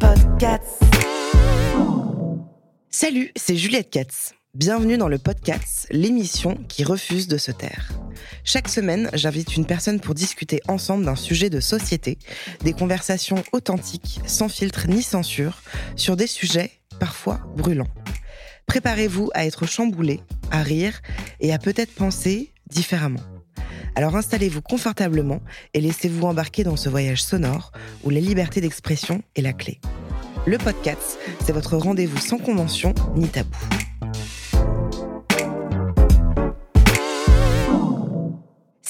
Podcast. Salut, c'est Juliette Katz. Bienvenue dans le podcast, l'émission qui refuse de se taire. Chaque semaine, j'invite une personne pour discuter ensemble d'un sujet de société, des conversations authentiques, sans filtre ni censure, sur des sujets parfois brûlants. Préparez-vous à être chamboulé, à rire et à peut-être penser différemment. Alors installez-vous confortablement et laissez-vous embarquer dans ce voyage sonore où la liberté d'expression est la clé. Le podcast, c'est votre rendez-vous sans convention ni tabou.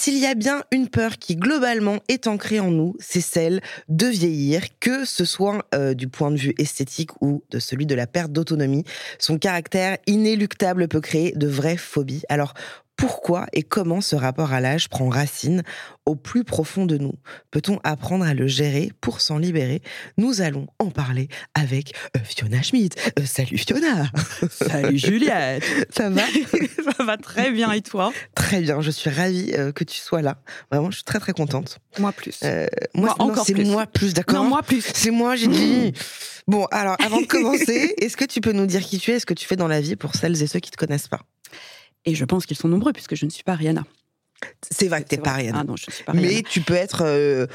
S'il y a bien une peur qui globalement est ancrée en nous, c'est celle de vieillir, que ce soit euh, du point de vue esthétique ou de celui de la perte d'autonomie. Son caractère inéluctable peut créer de vraies phobies. Alors pourquoi et comment ce rapport à l'âge prend racine au plus profond de nous Peut-on apprendre à le gérer pour s'en libérer? Nous allons en parler avec euh, Fiona Schmidt. Euh, salut Fiona Salut Juliette Ça va? Ça va très bien et toi? Très bien, je suis ravie euh, que tu sois là. Vraiment, je suis très très contente. Moi plus. Moi, non, encore c'est plus. moi plus, d'accord? Non, moi plus. C'est moi, j'ai dit. Bon, alors avant de commencer, est-ce que tu peux nous dire qui tu es, ce que tu fais dans la vie pour celles et ceux qui te connaissent pas? Et je pense qu'ils sont nombreux puisque je ne suis pas Rihanna. C'est vrai que t'es pas. Rihanna. Ah non, je suis pas Rihanna. Mais tu peux être. euh,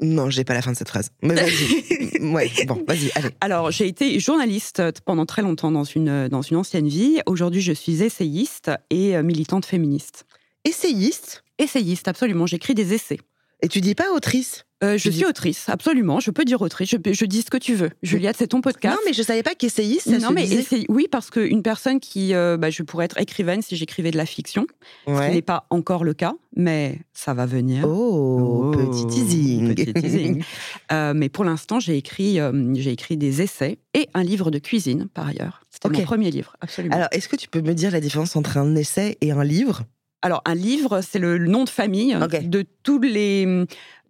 Non, j'ai pas la fin de cette phrase. Mais vas-y. ouais, bon, vas-y, allez. Alors, j'ai été journaliste pendant très longtemps dans une, dans une ancienne vie. Aujourd'hui, je suis essayiste et euh, militante féministe. Essayiste? Essayiste, absolument. J'écris des essais. et tu dis pas autrice? Euh, je suis autrice, absolument. Je peux dire autrice. Je, dis ce que tu veux. Juliette, c'est ton podcast. Non, mais je savais pas qu'essayiste, ça non, se mais disait. oui, parce qu'une personne qui. euh, bah, je pourrais être écrivaine si j'écrivais de la fiction, ce qui n'est pas encore le cas, mais ça va venir. Oh, Oh, petit teasing. petit teasing. Euh, mais pour l'instant, j'ai écrit, j'ai écrit des essais et un livre de cuisine, par ailleurs. C'était mon premier livre, absolument. Alors, est-ce que tu peux me dire la différence entre un essai et un livre? Alors, un livre, c'est le nom de famille de, tous les,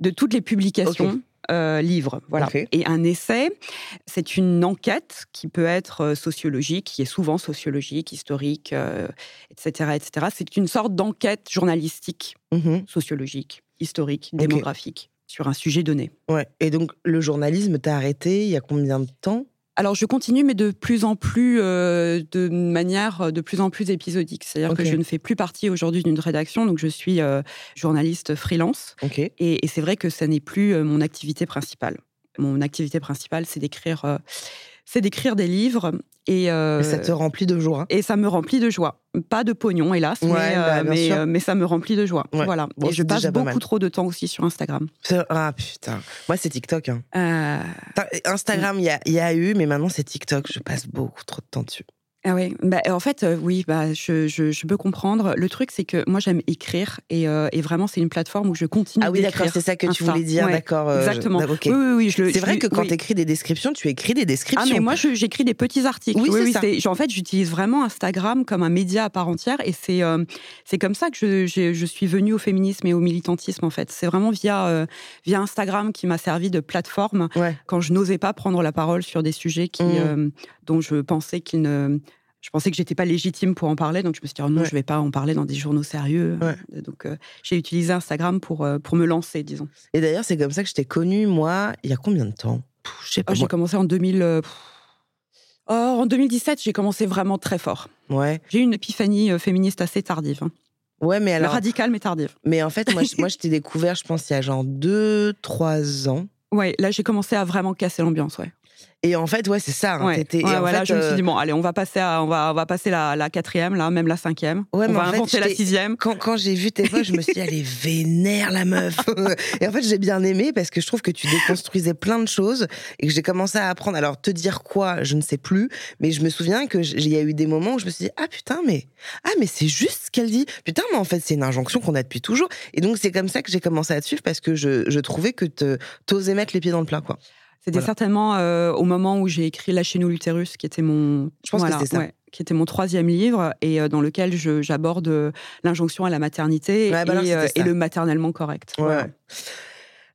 de toutes les publications. Ok. euh, livres, voilà. Et un essai, c'est une enquête qui peut être euh, sociologique, qui est souvent sociologique, historique, euh, etc., etc. C'est une sorte d'enquête journalistique, Mhm. sociologique, historique, démographique sur un sujet donné. Ouais. Et donc, le journalisme, t'as arrêté il y a combien de temps? Alors, je continue, mais de plus en plus, euh, de manière de plus en plus épisodique. C'est-à-dire que je ne fais plus partie aujourd'hui d'une rédaction, donc je suis euh, journaliste freelance. Et, et c'est vrai que ça n'est plus euh, mon activité principale. Mon activité principale, c'est d'écrire, euh, c'est d'écrire des livres et, euh, Et ça te remplit de joie. et ça me remplit de joie. Pas de pognon, hélas, Ouais, mais, bah, euh, mais, euh, mais ça me remplit de joie. Ouais. Voilà. Bon, et je passe beaucoup mal. trop de temps aussi sur Instagram. Ah putain. Moi, c'est TikTok. hein. Euh, Instagram, il y a, il y a eu, mais maintenant, c'est TikTok. Je passe beaucoup trop de temps dessus. Ah oui, bah, en fait, euh, oui, bah, je, je, je peux comprendre. Le truc, c'est que moi, j'aime écrire et, euh, et vraiment, c'est une plateforme où je continue Ah oui, d'accord, c'est ça que tu voulais dire, Ouais, d'accord. euh, je- Exactement. ok. Oui, oui, oui. je le- C'est je vrai que quand oui. tu écris des descriptions, tu écris des descriptions. Ah mais moi je- j'écris des petits articles. Oui, ça. c'est- En fait, j'utilise vraiment Instagram comme un média à part entière et c'est euh, c'est comme ça que je, je suis venue au féminisme et au militantisme en fait. C'est vraiment via euh, via Instagram qui m'a servi de plateforme Ouais. quand je n'osais pas prendre la parole sur des sujets qui Mm. euh, dont je pensais qu'ils ne je pensais que j'étais pas légitime pour en parler, donc je me suis dit oh non, Ouais. je vais pas en parler dans des journaux sérieux. Ouais. Donc euh, j'ai utilisé Instagram pour euh, pour me lancer, disons. Et d'ailleurs, c'est comme ça que je t'ai connue, moi, il y a combien de temps? Pff, Je sais pas. Ah, j'ai commencé en 2000. euh. Oh, en 2017, j'ai commencé vraiment très fort. Ouais. J'ai eu une épiphanie euh, féministe assez tardive. hein. Ouais, mais alors. Radicale, mais tardive. Mais en fait, moi, je, moi, je t'ai découvert, je pense, il y a genre 2, 3 ans. Ouais, là, j'ai commencé à vraiment casser l'ambiance, ouais. Et en fait, ouais, c'est ça. hein, Ouais. et en voilà, fait, je me suis euh, dit bon, allez, on va passer à, on va, on va passer la, la quatrième, là, même la cinquième. Ouais, on mais va en fait, inventer la j'étais- sixième. Quand, quand j'ai vu tes posts, je me suis dit, elle est vénère, la meuf. et en fait, j'ai bien aimé parce que je trouve que tu déconstruisais plein de choses et que j'ai commencé à apprendre. Alors, te dire quoi, je ne sais plus, mais je me souviens que il y a eu des moments où je me suis dit, ah putain, mais, ah, mais c'est juste ce qu'elle dit. Putain, mais en fait, c'est une injonction qu'on a depuis toujours. Et donc, c'est comme ça que j'ai commencé à te suivre parce que je, je trouvais que t'osais mettre les pieds dans le plat, quoi. C'était Voilà. certainement euh, au moment où j'ai écrit Lâchez-nous l'utérus, qui était mon. Je pense que c'était ça. ouais, qui était mon troisième livre et euh, dans lequel j'aborde euh, l'injonction à la maternité Ouais, bah et, le maternellement correct. Ouais. Voilà.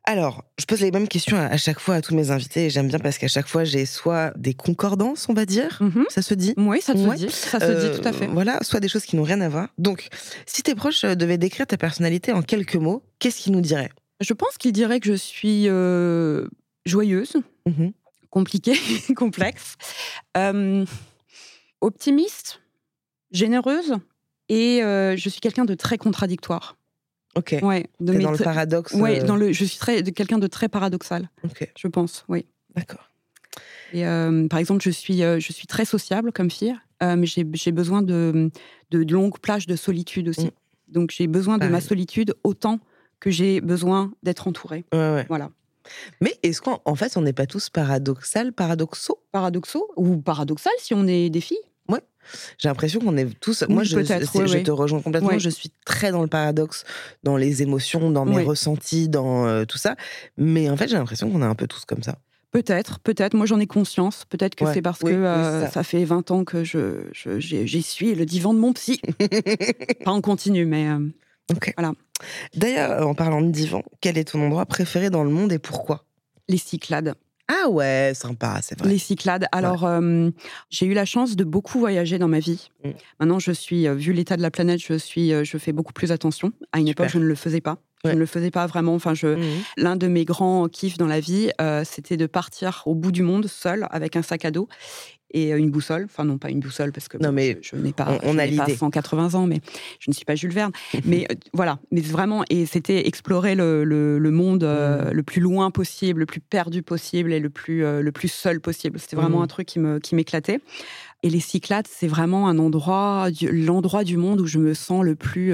Alors, je pose les mêmes questions à, à chaque fois à tous mes invités et j'aime bien parce qu'à chaque fois, j'ai soit des concordances, on va dire, Mhm. ça se dit? Oui, ça se Ouais. dit. Ça se dit tout à fait. Voilà, soit des choses qui n'ont rien à voir. Donc, si tes proches devaient décrire ta personnalité en quelques mots, qu'est-ce qu'ils nous diraient? Je pense qu'il dirait que je suis euh, joyeuse, Mhm. compliquée, complexe, euh, optimiste, généreuse et euh, je suis quelqu'un de très contradictoire. Ok. Ouais, de dans le paradoxe. Ouais, euh, dans le, je suis très, de quelqu'un de très paradoxal, Ok, je pense, oui. d'accord. Et euh, par exemple, je suis, je suis très sociable comme fille, mais j'ai besoin de, de longues plages de solitude aussi. Mm. Donc j'ai besoin de ma Pareil. solitude autant que j'ai besoin d'être entourée. Ouais, ouais. Voilà. Mais est-ce qu'en en fait, on n'est pas tous paradoxal, paradoxaux? Paradoxaux ou paradoxal si on est des filles? J'ai l'impression qu'on est tous. Moi, je, ouais, ouais. te rejoins complètement. Ouais. Je suis très dans le paradoxe, dans les émotions, dans mes Ouais. ressentis, dans euh, tout ça. Mais en fait, j'ai l'impression qu'on est un peu tous comme ça. Peut-être, peut-être. Moi, j'en ai conscience. Peut-être que Ouais. c'est parce Oui, que euh, ça. ça. fait 20 ans que je, j'essuie le divan de mon psy. Pas en continu, mais euh, Ok. Voilà. D'ailleurs, en parlant de divan, quel est ton endroit préféré dans le monde et pourquoi? Les Cyclades. Ah ouais, sympa, c'est vrai. Les Cyclades. Alors, euh, j'ai eu la chance de beaucoup voyager dans ma vie. Mm. Maintenant, je suis, euh, vu l'état de la planète, je suis, euh, je fais beaucoup plus attention. À une Super. époque, je ne le faisais pas. Ouais. Je ne le faisais pas vraiment. Enfin, je, Mhm. l'un de mes grands kiffs dans la vie, euh, c'était de partir au bout du monde seul avec un sac à dos et euh, une boussole. Enfin, non, pas une boussole parce que Non, mais je, je n'ai pas, on- on a pas l'idée. 180 ans, mais je ne suis pas Jules Verne. mais euh, voilà, mais vraiment, et c'était explorer le, le- le monde euh, Mm. le plus loin possible, le plus perdu possible et le plus, euh, le plus seul possible. C'était vraiment Mm. un truc qui me- qui m'éclatait. Et les Cyclades, c'est vraiment un endroit, l'endroit du monde où je me sens le plus.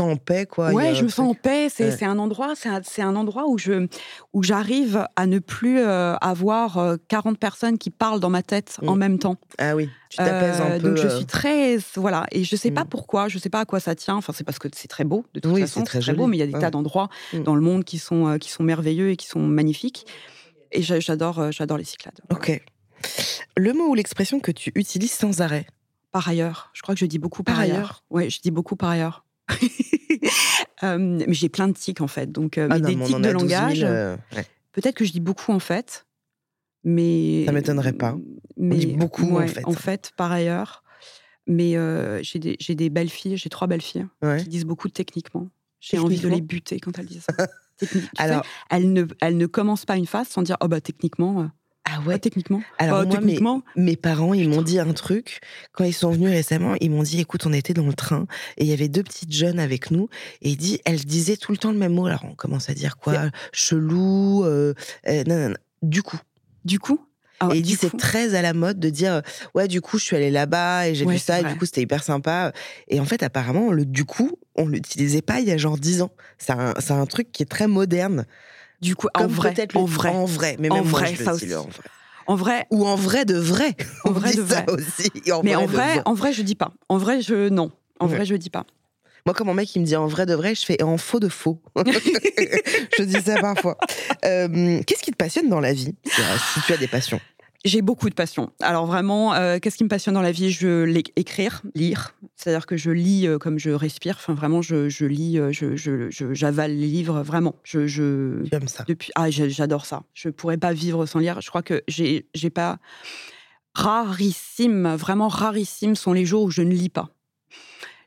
Euh, sens en paix, quoi. a Ouais, je me sens en paix. C'est Ouais. un endroit, c'est un, endroit où je où j'arrive à ne plus euh, avoir euh, 40 personnes qui parlent dans ma tête en Mm. même temps. Ah oui, tu t'apaises Euh, un peu. Donc je euh, suis très voilà et je sais pas Mm. pourquoi, je sais pas à quoi ça tient. Enfin c'est parce que c'est très beau de toute Oui, façon, c'est très beau, mais il y a des Ouais. tas d'endroits Mm. dans le monde qui sont euh, qui sont merveilleux et qui sont magnifiques. Et j'a- j'adore euh, j'adore les Cyclades. Ok. Le mot ou l'expression que tu utilises sans arrêt? Par ailleurs, je crois que je dis beaucoup par, Par ailleurs. ailleurs Ouais, je dis beaucoup par ailleurs. Euh, mais j'ai plein de tics en fait, donc euh, Ah mais non, des mais on tics de a 12 000, langage. euh, ouais. Peut-être que je dis beaucoup en fait, mais Ça m'étonnerait pas. Mais dit beaucoup, en fait. En fait, par ailleurs, mais euh, j'ai des, j'ai des belles filles, j'ai trois belles filles Ouais. qui disent beaucoup techniquement. J'ai envie de les buter quand elles disent ça. Alors, elles ne, elles ne commencent pas une phrase sans dire oh bah techniquement, ah ah, ouais. techniquement, Alors bah, moi, mes, techniquement. mes parents, ils m'ont dit un truc. Quand ils sont venus récemment, ils m'ont dit, écoute, on était dans le train et il y avait deux petites jeunes avec nous. Et il dit, elles disaient tout le temps le même mot. Alors on commence à dire quoi? Chelou, euh, euh, non, non, non. Du coup. Du coup, ah ouais, et il dit, c'est très à la mode de dire, ouais, du coup, je suis allée là-bas et j'ai Ouais, vu ça et du coup, c'était hyper sympa. Et en fait, apparemment, le du coup, on l'utilisait pas il y a genre dix ans. C'est un, c'est un truc qui est très moderne. Du coup, en Comme vrai, le- en vrai, En vrai. Mais En moi, vrai, je le ça le aussi. en vrai. en vrai. Ou en vrai de vrai. En vrai de aussi. En Mais en vrai, en vrai, je dis pas. En vrai, je non. En Ouais. vrai, je dis pas. Moi, quand mon mec il me dit en vrai de vrai, je fais en faux de faux. je dis ça parfois. Euh, Qu'est-ce qui te passionne dans la vie si tu as des passions? J'ai beaucoup de passion. Alors vraiment, euh, qu'est-ce qui me passionne dans la vie? Je écrire, lire. C'est-à-dire que je lis euh, comme je respire. Enfin vraiment, je, je lis, euh, je, j'avale les livres. Vraiment, je, je ça? depuis ah j'adore ça. Je pourrais pas vivre sans lire. Je crois que j'ai j'ai pas rarissime, vraiment rarissime sont les jours où je ne lis pas.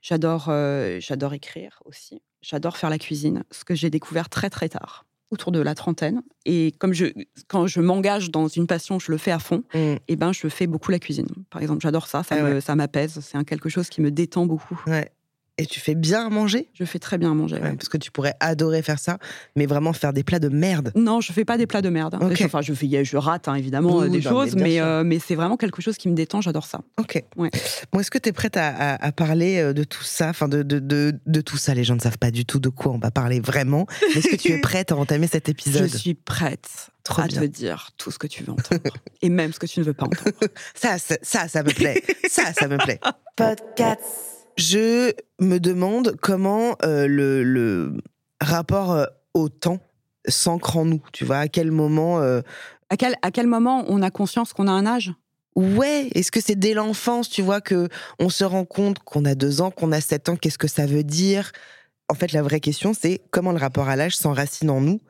J'adore euh, j'adore écrire aussi. J'adore faire la cuisine, ce que j'ai découvert très très tard, autour de la trentaine. Et comme je quand je m'engage dans une passion, je le fais à fond. Mm. Et ben je fais beaucoup la cuisine. Par exemple, j'adore ça. Ça Ah me ouais. ça m'apaise. C'est quelque chose qui me détend beaucoup. Ouais. Et tu fais bien à manger? Je fais très bien à manger. Ouais, Parce que tu pourrais adorer faire ça, mais vraiment faire des plats de merde. Non, je fais pas des plats de merde. Ok. Enfin, je, fais, je rate hein, évidemment Oui, euh, des choses, mais euh, mais c'est vraiment quelque chose qui me détend. J'adore ça. Ok. Ouais. Bon, est-ce que tu es prête à, à- à parler euh, de tout ça? Enfin, de, de, de, de tout ça. Les gens ne savent pas du tout de quoi on va parler vraiment. Est-ce que tu es prête à entamer cet épisode? Je suis prête Trop à bien. te dire tout ce que tu veux entendre et même ce que tu ne veux pas entendre. Ça, ça, ça, ça me plaît. ça, ça me plaît. Podcast. Je me demande comment euh, le, le rapport euh, au temps s'ancre en nous. Tu vois, à quel moment. euh, À quel, à quel moment on a conscience qu'on a un âge? Ouais, est-ce que c'est dès l'enfance, tu vois, que on se rend compte qu'on a deux ans, qu'on a sept ans, qu'est-ce que ça veut dire? En fait, la vraie question, c'est comment le rapport à l'âge s'enracine en nous,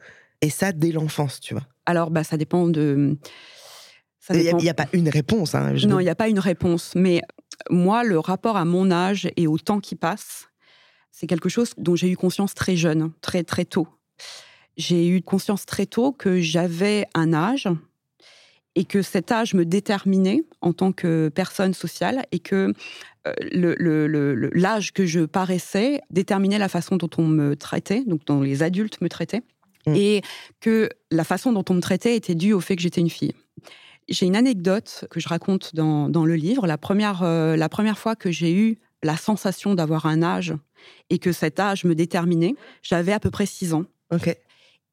et ça dès l'enfance, tu vois. Alors, bah, ça dépend de. Il n'y a, pas une réponse. Hein, je- Non, il n'y a pas une réponse. Mais moi, le rapport à mon âge et au temps qui passe, c'est quelque chose dont j'ai eu conscience très jeune, très très tôt. J'ai eu conscience très tôt que j'avais un âge et que cet âge me déterminait en tant que personne sociale et que euh, le- le- le- le- l'âge que je paraissais déterminait la façon dont on me traitait, donc dont les adultes me traitaient, Mm. et que la façon dont on me traitait était due au fait que j'étais une fille. J'ai une anecdote que je raconte dans, dans le livre. La première, euh, la première fois que j'ai eu la sensation d'avoir un âge et que cet âge me déterminait, j'avais à peu près 6 ans.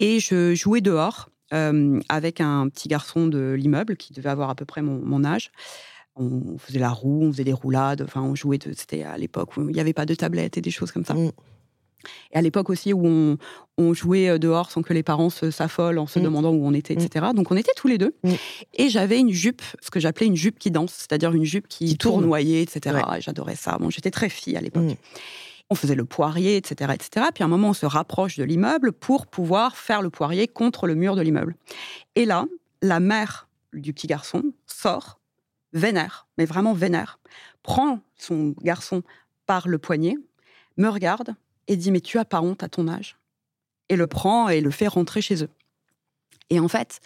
Et je jouais dehors euh, avec un petit garçon de l'immeuble qui devait avoir à peu près mon, mon âge. On faisait la roue, on faisait des roulades, enfin on jouait, de- c'était à l'époque où il n'y avait pas de tablette et des choses comme ça. Mm. Et à l'époque aussi où on, on jouait euh, dehors sans que les parents s'affolent en se Mm. demandant où on était, Mm. etc. Donc on était tous les deux. Mm. Et j'avais une jupe, ce que j'appelais une jupe qui danse, c'est-à-dire une jupe qui, tournoyait, etc. Ouais. Et J'adorais ça. Bon, j'étais très fille à l'époque. Mm. On faisait le poirier, etc., etc. Puis à un moment, on se rapproche de l'immeuble pour pouvoir faire le poirier contre le mur de l'immeuble. Et là, la mère du petit garçon sort, vénère, mais vraiment vénère, prend son garçon par le poignet, me regarde et dit Mais tu as pas honte à ton âge Et le prend et le fait rentrer chez eux. Et en fait,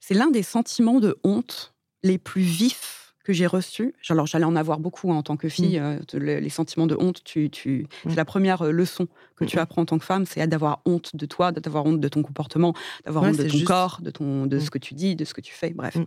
c'est l'un des sentiments de honte les plus vifs que j'ai reçus. Alors, j'allais en avoir beaucoup hein, en tant que fille. euh, de- le- les sentiments de honte, tu, tu... Mm. c'est la première euh, leçon que tu Mm. apprends en tant que femme, c'est d'avoir honte de toi, d'avoir honte de ton comportement, d'avoir Ouais, honte de ton juste. corps, de, ton, de Mm. ce que tu dis, de ce que tu fais, bref. Mm.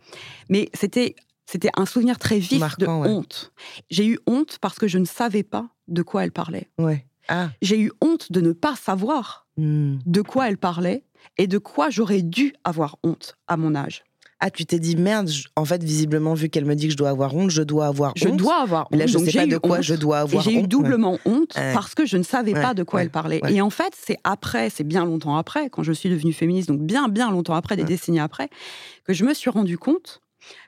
Mais c'était, c'était un souvenir très vif Marquant, de ouais. honte. J'ai eu honte parce que je ne savais pas de quoi elle parlait. Ouais. Ah. J'ai eu honte de ne pas savoir Hmm. de quoi elle parlait et de quoi j'aurais dû avoir honte à mon âge. Ah, tu t'es dit merde. je- En fait, visiblement, vu qu'elle me dit que je dois avoir honte, je dois avoir Je honte. dois avoir honte. Là, je donc sais j'ai pas eu de quoi honte. je dois Et avoir j'ai eu honte, ouais. doublement honte Ouais. parce que je ne savais Ouais, pas de quoi elle parlait. Et en fait, c'est après, c'est bien longtemps après, quand je suis devenue féministe, donc bien, bien longtemps après, des décennies après, que je me suis rendu compte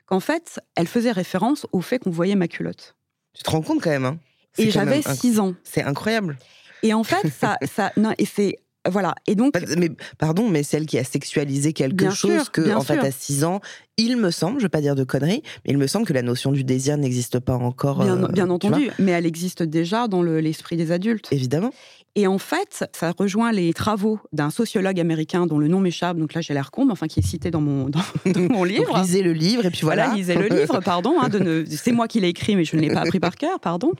qu'en fait, elle faisait référence au fait qu'on voyait ma culotte. Tu te rends compte quand même, hein Et j'avais même inc- 6 ans. C'est incroyable. Et en fait, ça, ça, non, et c'est, voilà. Et donc, Mais pardon, mais celle qui a sexualisé quelque chose sûr, que, en fait, à 6 ans, il me semble, je vais pas dire de conneries, mais il me semble que la notion du désir n'existe pas encore. bien, euh, bien entendu, mais elle existe déjà dans le- l'esprit des adultes. évidemment. Et en fait, ça rejoint les travaux d'un sociologue américain dont le nom m'échappe, donc là j'ai l'air con, mais enfin qui est cité dans mon, dans, dans mon Donc, livre. lisez le livre et puis voilà. Voilà, lisez le livre, pardon. hein, ne- C'est moi qui l'ai écrit, mais je ne l'ai pas appris par cœur, pardon.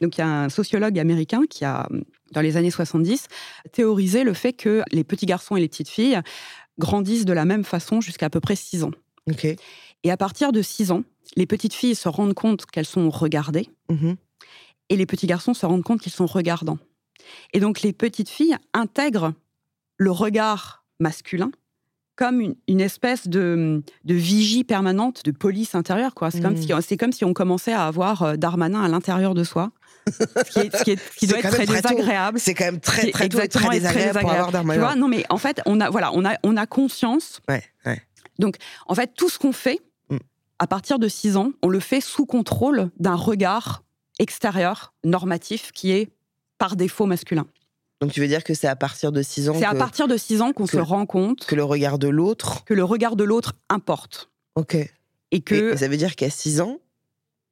Donc il y a un sociologue américain qui a, dans les années 70, théorisé le fait que les petits garçons et les petites filles grandissent de la même façon jusqu'à à peu près 6 ans. Et à partir de 6 ans, les petites filles se rendent compte qu'elles sont regardées Mhm. et les petits garçons se rendent compte qu'ils sont regardants. Et donc les petites filles intègrent le regard masculin comme une, une espèce de, de vigie permanente, de police intérieure. quoi. C'est comme, Mhm. si, c'est comme si on commençait à avoir euh, Darmanin à l'intérieur de soi, ce qui, est- ce qui est- ce qui C'est doit être très très tôt. désagréable. C'est quand même très, très tôt très désagréable pour avoir désagréable. d'un Tu vois, non mais en fait, on a, voilà, on a, on a conscience Ouais, ouais. En fait, tout ce qu'on fait, Mm. à partir de 6 ans, on le fait sous contrôle d'un regard extérieur, normatif, qui est par défaut masculin. Donc tu veux dire que c'est à partir de 6 ans C'est à partir de 6 ans qu'on se rend compte que le regard de l'autre. que le regard de l'autre importe. Ok. Et, que et ça veut dire qu'à 6 ans,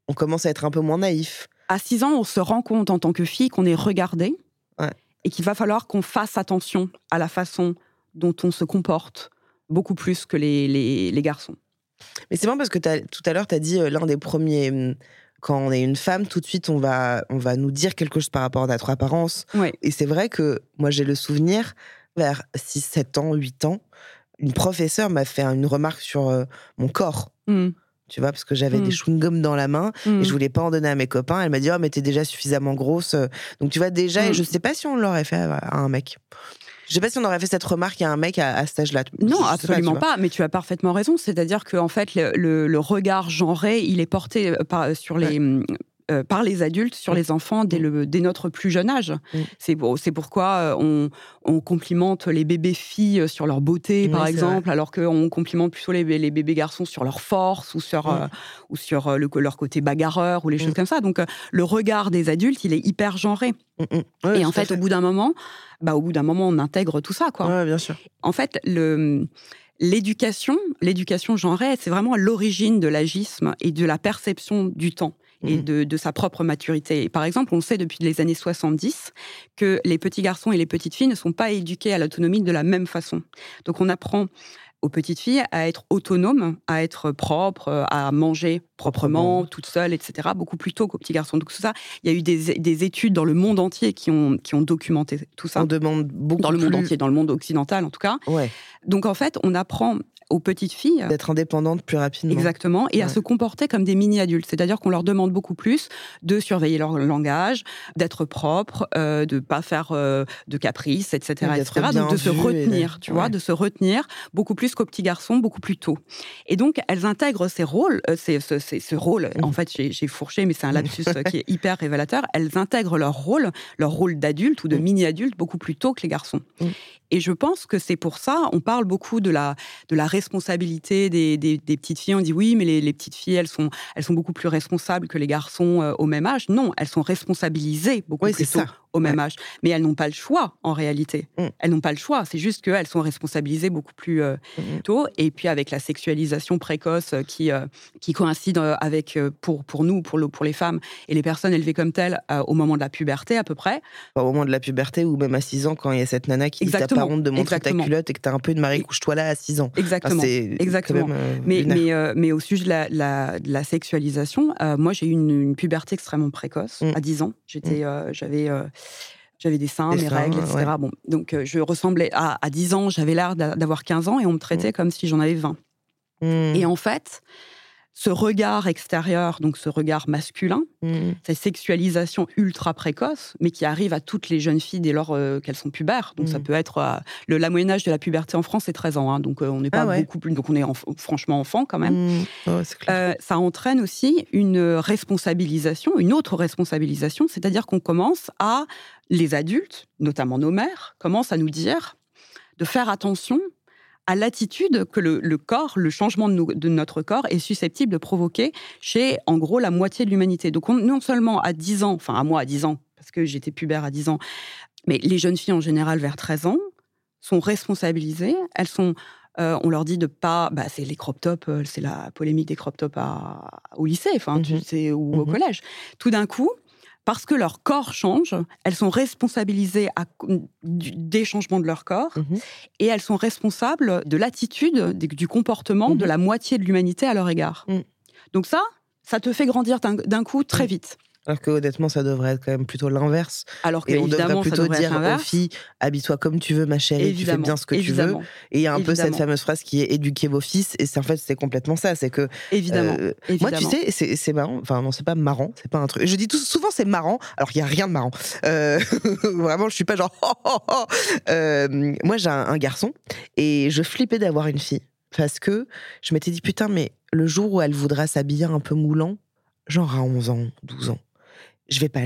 on commence à être un peu moins naïf. à 6 ans, on se rend compte en tant que fille qu'on est regardé Ouais. et qu'il va falloir qu'on fasse attention à la façon dont on se comporte, beaucoup plus que les, les, les garçons. Mais c'est marrant parce que tout à l'heure, tu as dit euh, l'un des premiers hum, quand on est une femme, tout de suite, on va, on va nous dire quelque chose par rapport à notre apparence. Ouais. Et c'est vrai que moi, j'ai le souvenir, vers 6, 7 ans, 8 ans, une professeure m'a fait une remarque sur euh, mon corps. Mm. Tu vois, parce que j'avais Mm. des chewing-gums dans la main Mm. et je voulais pas en donner à mes copains. Elle m'a dit, oh, mais t'es déjà suffisamment grosse. Donc, tu vois, déjà, Mm. et je sais pas si on l'aurait fait à un mec. Je sais pas si on aurait fait cette remarque à un mec à, à cet âge-là. Non, pas, absolument pas, Mais tu as parfaitement raison. C'est-à-dire que en fait, le, le- le regard genré, il est porté euh, par, sur les. Euh, par les adultes sur Mm. les enfants dès, le, dès notre plus jeune âge. Mm. C'est pour- c'est pourquoi euh, on, on complimente les bébés filles sur leur beauté, Oui, par exemple, alors qu'on complimente plutôt les, les bébés garçons sur leur force ou sur, Mm. euh, ou sur euh, le- leur côté bagarreur ou les Mm. choses comme ça. Donc euh, le regard des adultes, il est hyper genré. Mm, mm. Ouais, Et en fait, au bout d'un moment, bah, au bout d'un moment, on intègre tout ça, quoi. Ouais, bien sûr. En fait, le, l'éducation, l'éducation genrée, c'est vraiment à l'origine de l'agisme et de la perception du temps et Mhm. de, de sa propre maturité. Et par exemple, on sait depuis les années 70 que les petits garçons et les petites filles ne sont pas éduqués à l'autonomie de la même façon. Donc on apprend aux petites filles à être autonomes, à être propres, à manger proprement, Proprement. toutes seules, etc., beaucoup plus tôt qu'aux petits garçons. Donc tout ça, il y a eu des, des études dans le monde entier qui ont, qui ont documenté tout ça. On demande beaucoup Dans le monde entier, dans le monde occidental en tout cas. Ouais, Donc en fait, on apprend aux petites filles d'être indépendante plus rapidement. Exactement, et à se comporter comme des mini-adultes. C'est-à-dire qu'on leur demande beaucoup plus de surveiller leur langage, d'être propre, euh, de pas faire euh, de caprices, etc. Etc. Donc de se et retenir, tu vois, de se retenir beaucoup plus qu'aux petits garçons, beaucoup plus tôt. Et donc, elles intègrent ces rôles, euh, ces- ce, ces- ce rôle, Mhm. en fait, j'ai fourché, mais c'est un lapsus qui est hyper révélateur, elles intègrent leur rôle, leur rôle d'adulte ou de Mhm. mini-adulte beaucoup plus tôt que les garçons. Mhm. Et je pense que c'est pour ça, on parle beaucoup de la, de la responsabilité des, des- des petites filles. On dit oui, mais les, les petites filles, elles sont, elles sont beaucoup plus responsables que les garçons euh, au même âge. Non, elles sont responsabilisées beaucoup Oui, plus tôt ça. Au même âge. Mais elles n'ont pas le choix, en réalité. Mm. Elles n'ont pas le choix. C'est juste qu'elles sont responsabilisées beaucoup plus euh, Mhm. tôt. Et puis avec la sexualisation précoce euh, qui, euh, qui coïncide avec, pour, pour nous, pour, le, pour les femmes et les personnes élevées comme telles, euh, au moment de la puberté à peu près. Au moment de la puberté ou même à 6 ans, quand il y a cette nana qui t'as pas honte de montrer exactement. ta culotte et que t'as un peu une marée, couche-toi là à 6 ans. Exactement. exactement. même, Mais, mais, mais au sujet de la, la- de la sexualisation, moi j'ai eu une, une puberté extrêmement précoce, Mm. à 10 ans. J'étais, j'avais, j'avais des seins, Des mes seins, règles, etc. ouais. Bon, donc euh, je ressemblais à, à 10 ans, j'avais l'air d'a- d'avoir 15 ans et on me traitait comme si j'en avais 20. Mhm. Et en fait, ce regard extérieur, donc ce regard masculin, Mhm. cette sexualisation ultra précoce, mais qui arrive à toutes les jeunes filles dès lors euh, qu'elles sont pubères. Donc ça Mhm. peut être euh, le la moyenne âge de la puberté en France, c'est 13 ans. hein. donc euh, on n'est pas Ah ouais. beaucoup plus, donc on est enf- franchement enfant quand même. Clair. Euh, ça entraîne aussi une responsabilisation, une autre responsabilisation, c'est-à-dire qu'on commence à, les adultes, notamment nos mères, commencent à nous dire de faire attention à l'attitude que le, le corps, le changement de, notre corps est susceptible de provoquer chez, en gros, la moitié de l'humanité. Donc, on- non seulement à 10 ans, enfin à moi à 10 ans, parce que j'étais pubère à 10 ans, mais les jeunes filles en général vers 13 ans sont responsabilisées, elles sont euh, on leur dit de pas. Bah, c'est les crop tops, euh, c'est la polémique des crop tops à- au lycée, enfin, tu Mhm. sais, ou au Mhm. collège. Tout d'un coup, parce que leur corps change, elles sont responsabilisées à- du- des changements de leur corps Mhm. et elles sont responsables de l'attitude, du comportement de Mhm. la moitié de l'humanité à leur égard. Mhm. Donc ça, ça te fait grandir d'un- coup très Mhm. vite. Alors que honnêtement, ça devrait être quand même plutôt l'inverse. Alors que Et on devrait évidemment, plutôt devrait dire aux filles, habille-toi comme tu veux, ma chérie, tu fais Évidemment, bien ce que tu veux. évidemment, Et il y a un peu cette Évidemment. fameuse phrase qui est éduquer vos fils. Et c'est en fait, c'est complètement ça. C'est que évidemment, euh, moi, évidemment. tu sais, c'est c'est marrant. Enfin, non, c'est pas marrant. C'est pas un truc. Je dis tout, souvent c'est marrant, alors qu'il y a rien de marrant. Euh, vraiment, je suis pas genre. Euh, moi, j'ai un, un garçon et je flippais d'avoir une fille parce que je m'étais dit putain, mais le jour où elle voudra s'habiller un peu moulant, genre à 11 ans, 12 ans, je vais pas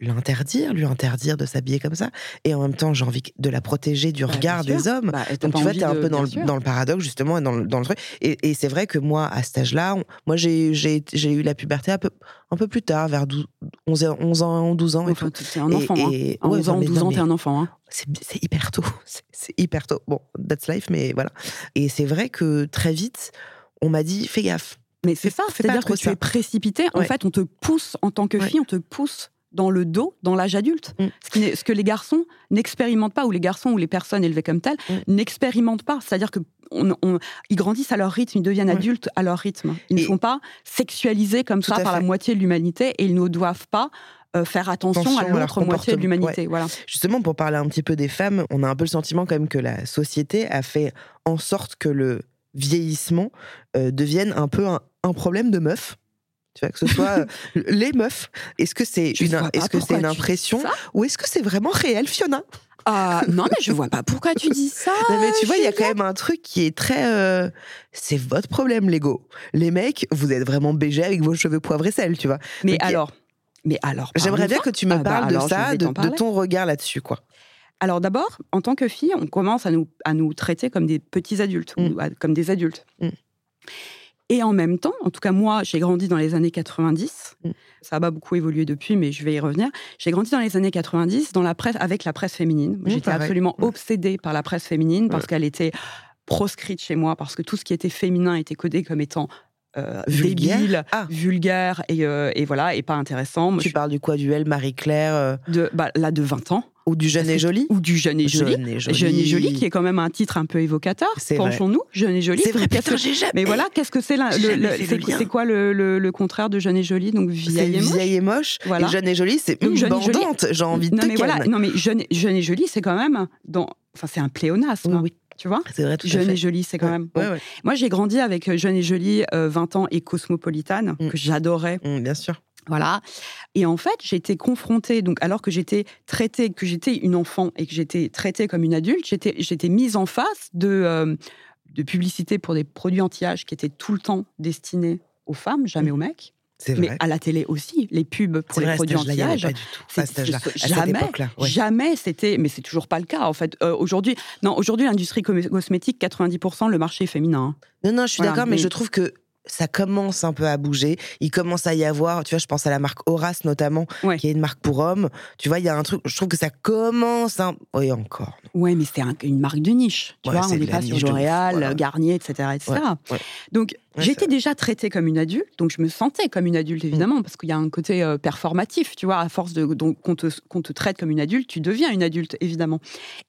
l'interdire, lui interdire de s'habiller comme ça. Et en même temps, j'ai envie de la protéger du Bah, regard des hommes. Bah, et Donc tu vois, t'es un de- peu dans le, dans le paradoxe justement et dans le, dans le truc. Et, et c'est vrai que moi, à cet âge-là, moi j'ai eu la puberté un peu, un peu plus tard, vers 12, 11, ans- 11 ans, 12 ans et Enfin, t'es un Et- enfant. hein. et- À ouais, 11 non, ans, mais 12 non, ans, t'es un enfant. hein. C'est hyper tôt. C'est hyper tôt. Bon, that's life, mais voilà. Et c'est vrai que très vite, on m'a dit fais gaffe. Mais c'est ça, c'est-à-dire que tu es précipité. En fait, on te pousse, en tant que Ouais. fille, on te pousse dans le dos, dans l'âge adulte. Mm. Ce, qui n'est- ce que les garçons n'expérimentent pas, ou les garçons ou les personnes élevées comme telles Mm. n'expérimentent pas. C'est-à-dire que on- on- ils grandissent à leur rythme, ils deviennent adultes à leur rythme. Ils ne sont pas sexualisés comme ça par la moitié de l'humanité et ils ne doivent pas euh, faire attention, Attention à l'autre moitié de l'humanité. Voilà. Justement, pour parler un petit peu des femmes, on a un peu le sentiment quand même que la société a fait en sorte que le vieillissement euh, devienne un peu un, un problème de meufs. Tu vois, que ce soit euh, les meufs. Est-ce que c'est une, est-ce que c'est une impression ou est-ce que c'est vraiment réel, Fiona? Ah, non, mais je vois pas pourquoi tu dis ça. Non, mais tu vois, il y a quand même un truc qui est très. euh, c'est votre problème, Lego. Les mecs, vous êtes vraiment BG avec vos cheveux poivre et sel, tu vois. Mais alors, mais alors. J'aimerais bien que tu me Ah bah parles de ça, de, ton regard là-dessus, quoi. Alors d'abord, en tant que fille, on commence à nous, à nous traiter comme des petits adultes, Mm. ou à- comme des adultes. Mm. Et en même temps, en tout cas moi, j'ai grandi dans les années 90. Mm. Ça n'a pas beaucoup évolué depuis, mais je vais y revenir. J'ai grandi dans les années 90 dans la presse, avec la presse féminine. Mm, J'étais absolument Ouais. obsédée par la presse féminine parce qu'elle était proscrite chez moi, parce que tout ce qui était féminin était codé comme étant euh, Vulgaire débile, Ah. vulgaire et, euh, et voilà et pas intéressant. Moi, Tu je parles du quoi Du Marie-Claire euh, de, bah, là de 20 ans ou du Jeune et Joli ou du jeune et joli. Jeune et Joli. Jeune et jolie, qui est quand même un titre un peu évocateur. Penchons-nous, jeune et jolie. C'est vrai, putain, que- j'ai jamais. Mais voilà, qu'est-ce que c'est c'est quoi le, le- le contraire de jeune et jolie Donc vieille et moche. vieille et moche. Voilà. Et jeune et jolie, c'est hum, jeune bandante. J'ai envie de non te mais voilà, non mais jeune, jeune et jolie, c'est quand même dans, enfin c'est un pléonasme, Oui, hein, oui. tu vois. C'est vrai, tout à Jeune fait. et jolie, c'est quand Ouais, même. bon. ouais, ouais. Moi, j'ai grandi avec euh, Jeune et jolie, euh, 20 ans et cosmopolitane Mm. que j'adorais. Hum, bien sûr. Voilà. Et en fait, j'ai été confrontée, donc alors que j'étais traitée, que j'étais une enfant et que j'étais traitée comme une adulte, j'étais, j'étais mise en face de, euh, de publicités pour des produits anti-âge qui étaient tout le temps destinés aux femmes, jamais aux mecs. C'est Mais vrai. à la télé aussi, les pubs pour les vrai, produits anti-âge. c'est- jamais, ouais. Jamais c'était, mais c'est toujours pas le cas en fait. Euh, aujourd'hui, non, aujourd'hui l'industrie cosmétique, 90% le marché est féminin. hein. Non, non, je suis Voilà, d'accord, mais mais- je trouve que ça commence un peu à bouger. Il commence à y avoir, tu vois, je pense à la marque Horace notamment, Ouais. qui est une marque pour hommes. Tu vois, il y a un truc, je trouve que ça commence un. Oui, encore. Ouais, mais c'est un- une marque de niche. Tu Ouais, vois, on n'est pas sur L'Oréal, voilà. Garnier, etc., etc. ouais. Donc Ouais, j'étais déjà traitée comme une adulte, donc je me sentais comme une adulte évidemment, parce qu'il y a un côté euh, performatif, tu vois, à force de donc qu'on te, qu'on te traite comme une adulte, tu deviens une adulte évidemment.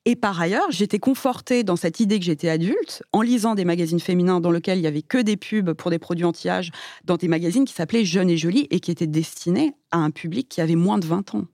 Et par ailleurs, j'étais confortée dans cette idée que j'étais adulte en lisant des magazines féminins dans lesquels il y avait que des pubs pour des produits anti-âge, dans des magazines qui s'appelaient Jeune et Jolie et qui étaient destinés à un public qui avait moins de 20 ans.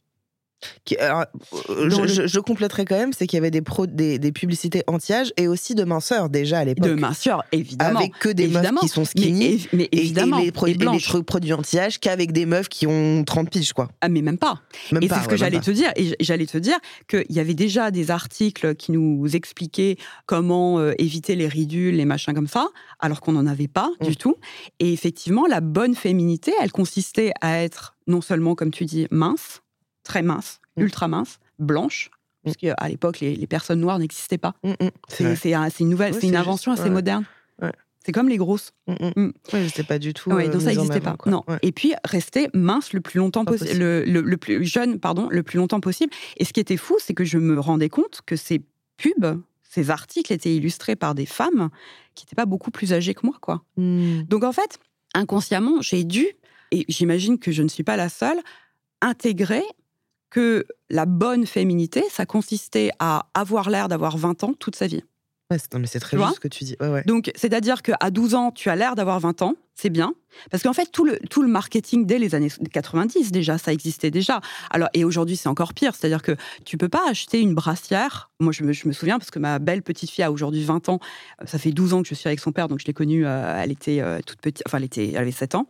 Qui- alors, euh, je, le- je- je compléterai quand même, c'est qu'il y avait des, pro- des, des publicités anti-âge et aussi de minceurs déjà à l'époque. De minceur, évidemment. Avec que des évidemment. meufs qui sont skinny. mais et- évidemment. Et, les, pro- et et les blanches. trucs produits anti-âge qu'avec des meufs qui ont 30 piges, quoi. Ah, mais même pas. Même et c'est ce que ouais, j'allais te dire. Et j'allais te dire qu'il y avait déjà des articles qui nous expliquaient comment euh, éviter les ridules, les machins comme ça, alors qu'on n'en avait pas Mm. du tout. Et effectivement, la bonne féminité, elle consistait à être non seulement, comme tu dis, mince, très mince, Mm. ultra mince, blanche, parce qu'à l'époque, les, les personnes noires n'existaient pas. Mm, mm, c'est C'est vrai. c'est un- c'est une nouvelle, c'est une invention juste, assez ouais. moderne. Ouais. C'est comme les grosses. Mm, mm. Mm. Ouais, je sais pas du tout. Ouais, euh, donc ça n'existait pas. quoi. Non. Ouais. Et puis rester mince le plus longtemps possible, possible. le, le- le plus jeune, pardon, le plus longtemps possible. Et ce qui était fou, c'est que je me rendais compte que ces pubs, ces articles étaient illustrés par des femmes qui n'étaient pas beaucoup plus âgées que moi, quoi. Mm. Donc en fait, inconsciemment, j'ai dû, et j'imagine que je ne suis pas la seule, intégrer que la bonne féminité, ça consistait à avoir l'air d'avoir 20 ans toute sa vie. Ouais, c'est- non, mais c'est très Tu juste ce que tu dis. Ouais, ouais. Donc, c'est-à-dire qu'à 12 ans, tu as l'air d'avoir 20 ans, c'est bien. Parce qu'en fait, tout le, tout le marketing dès les années 90, déjà, ça existait déjà. Alors, et aujourd'hui, c'est encore pire. C'est-à-dire que tu peux pas acheter une brassière. Moi, je me, je me souviens, parce que ma belle petite fille a aujourd'hui 20 ans. Ça fait 12 ans que je suis avec son père, donc je l'ai connue, euh, elle était euh, toute petite, enfin, elle, était, elle avait 7 ans.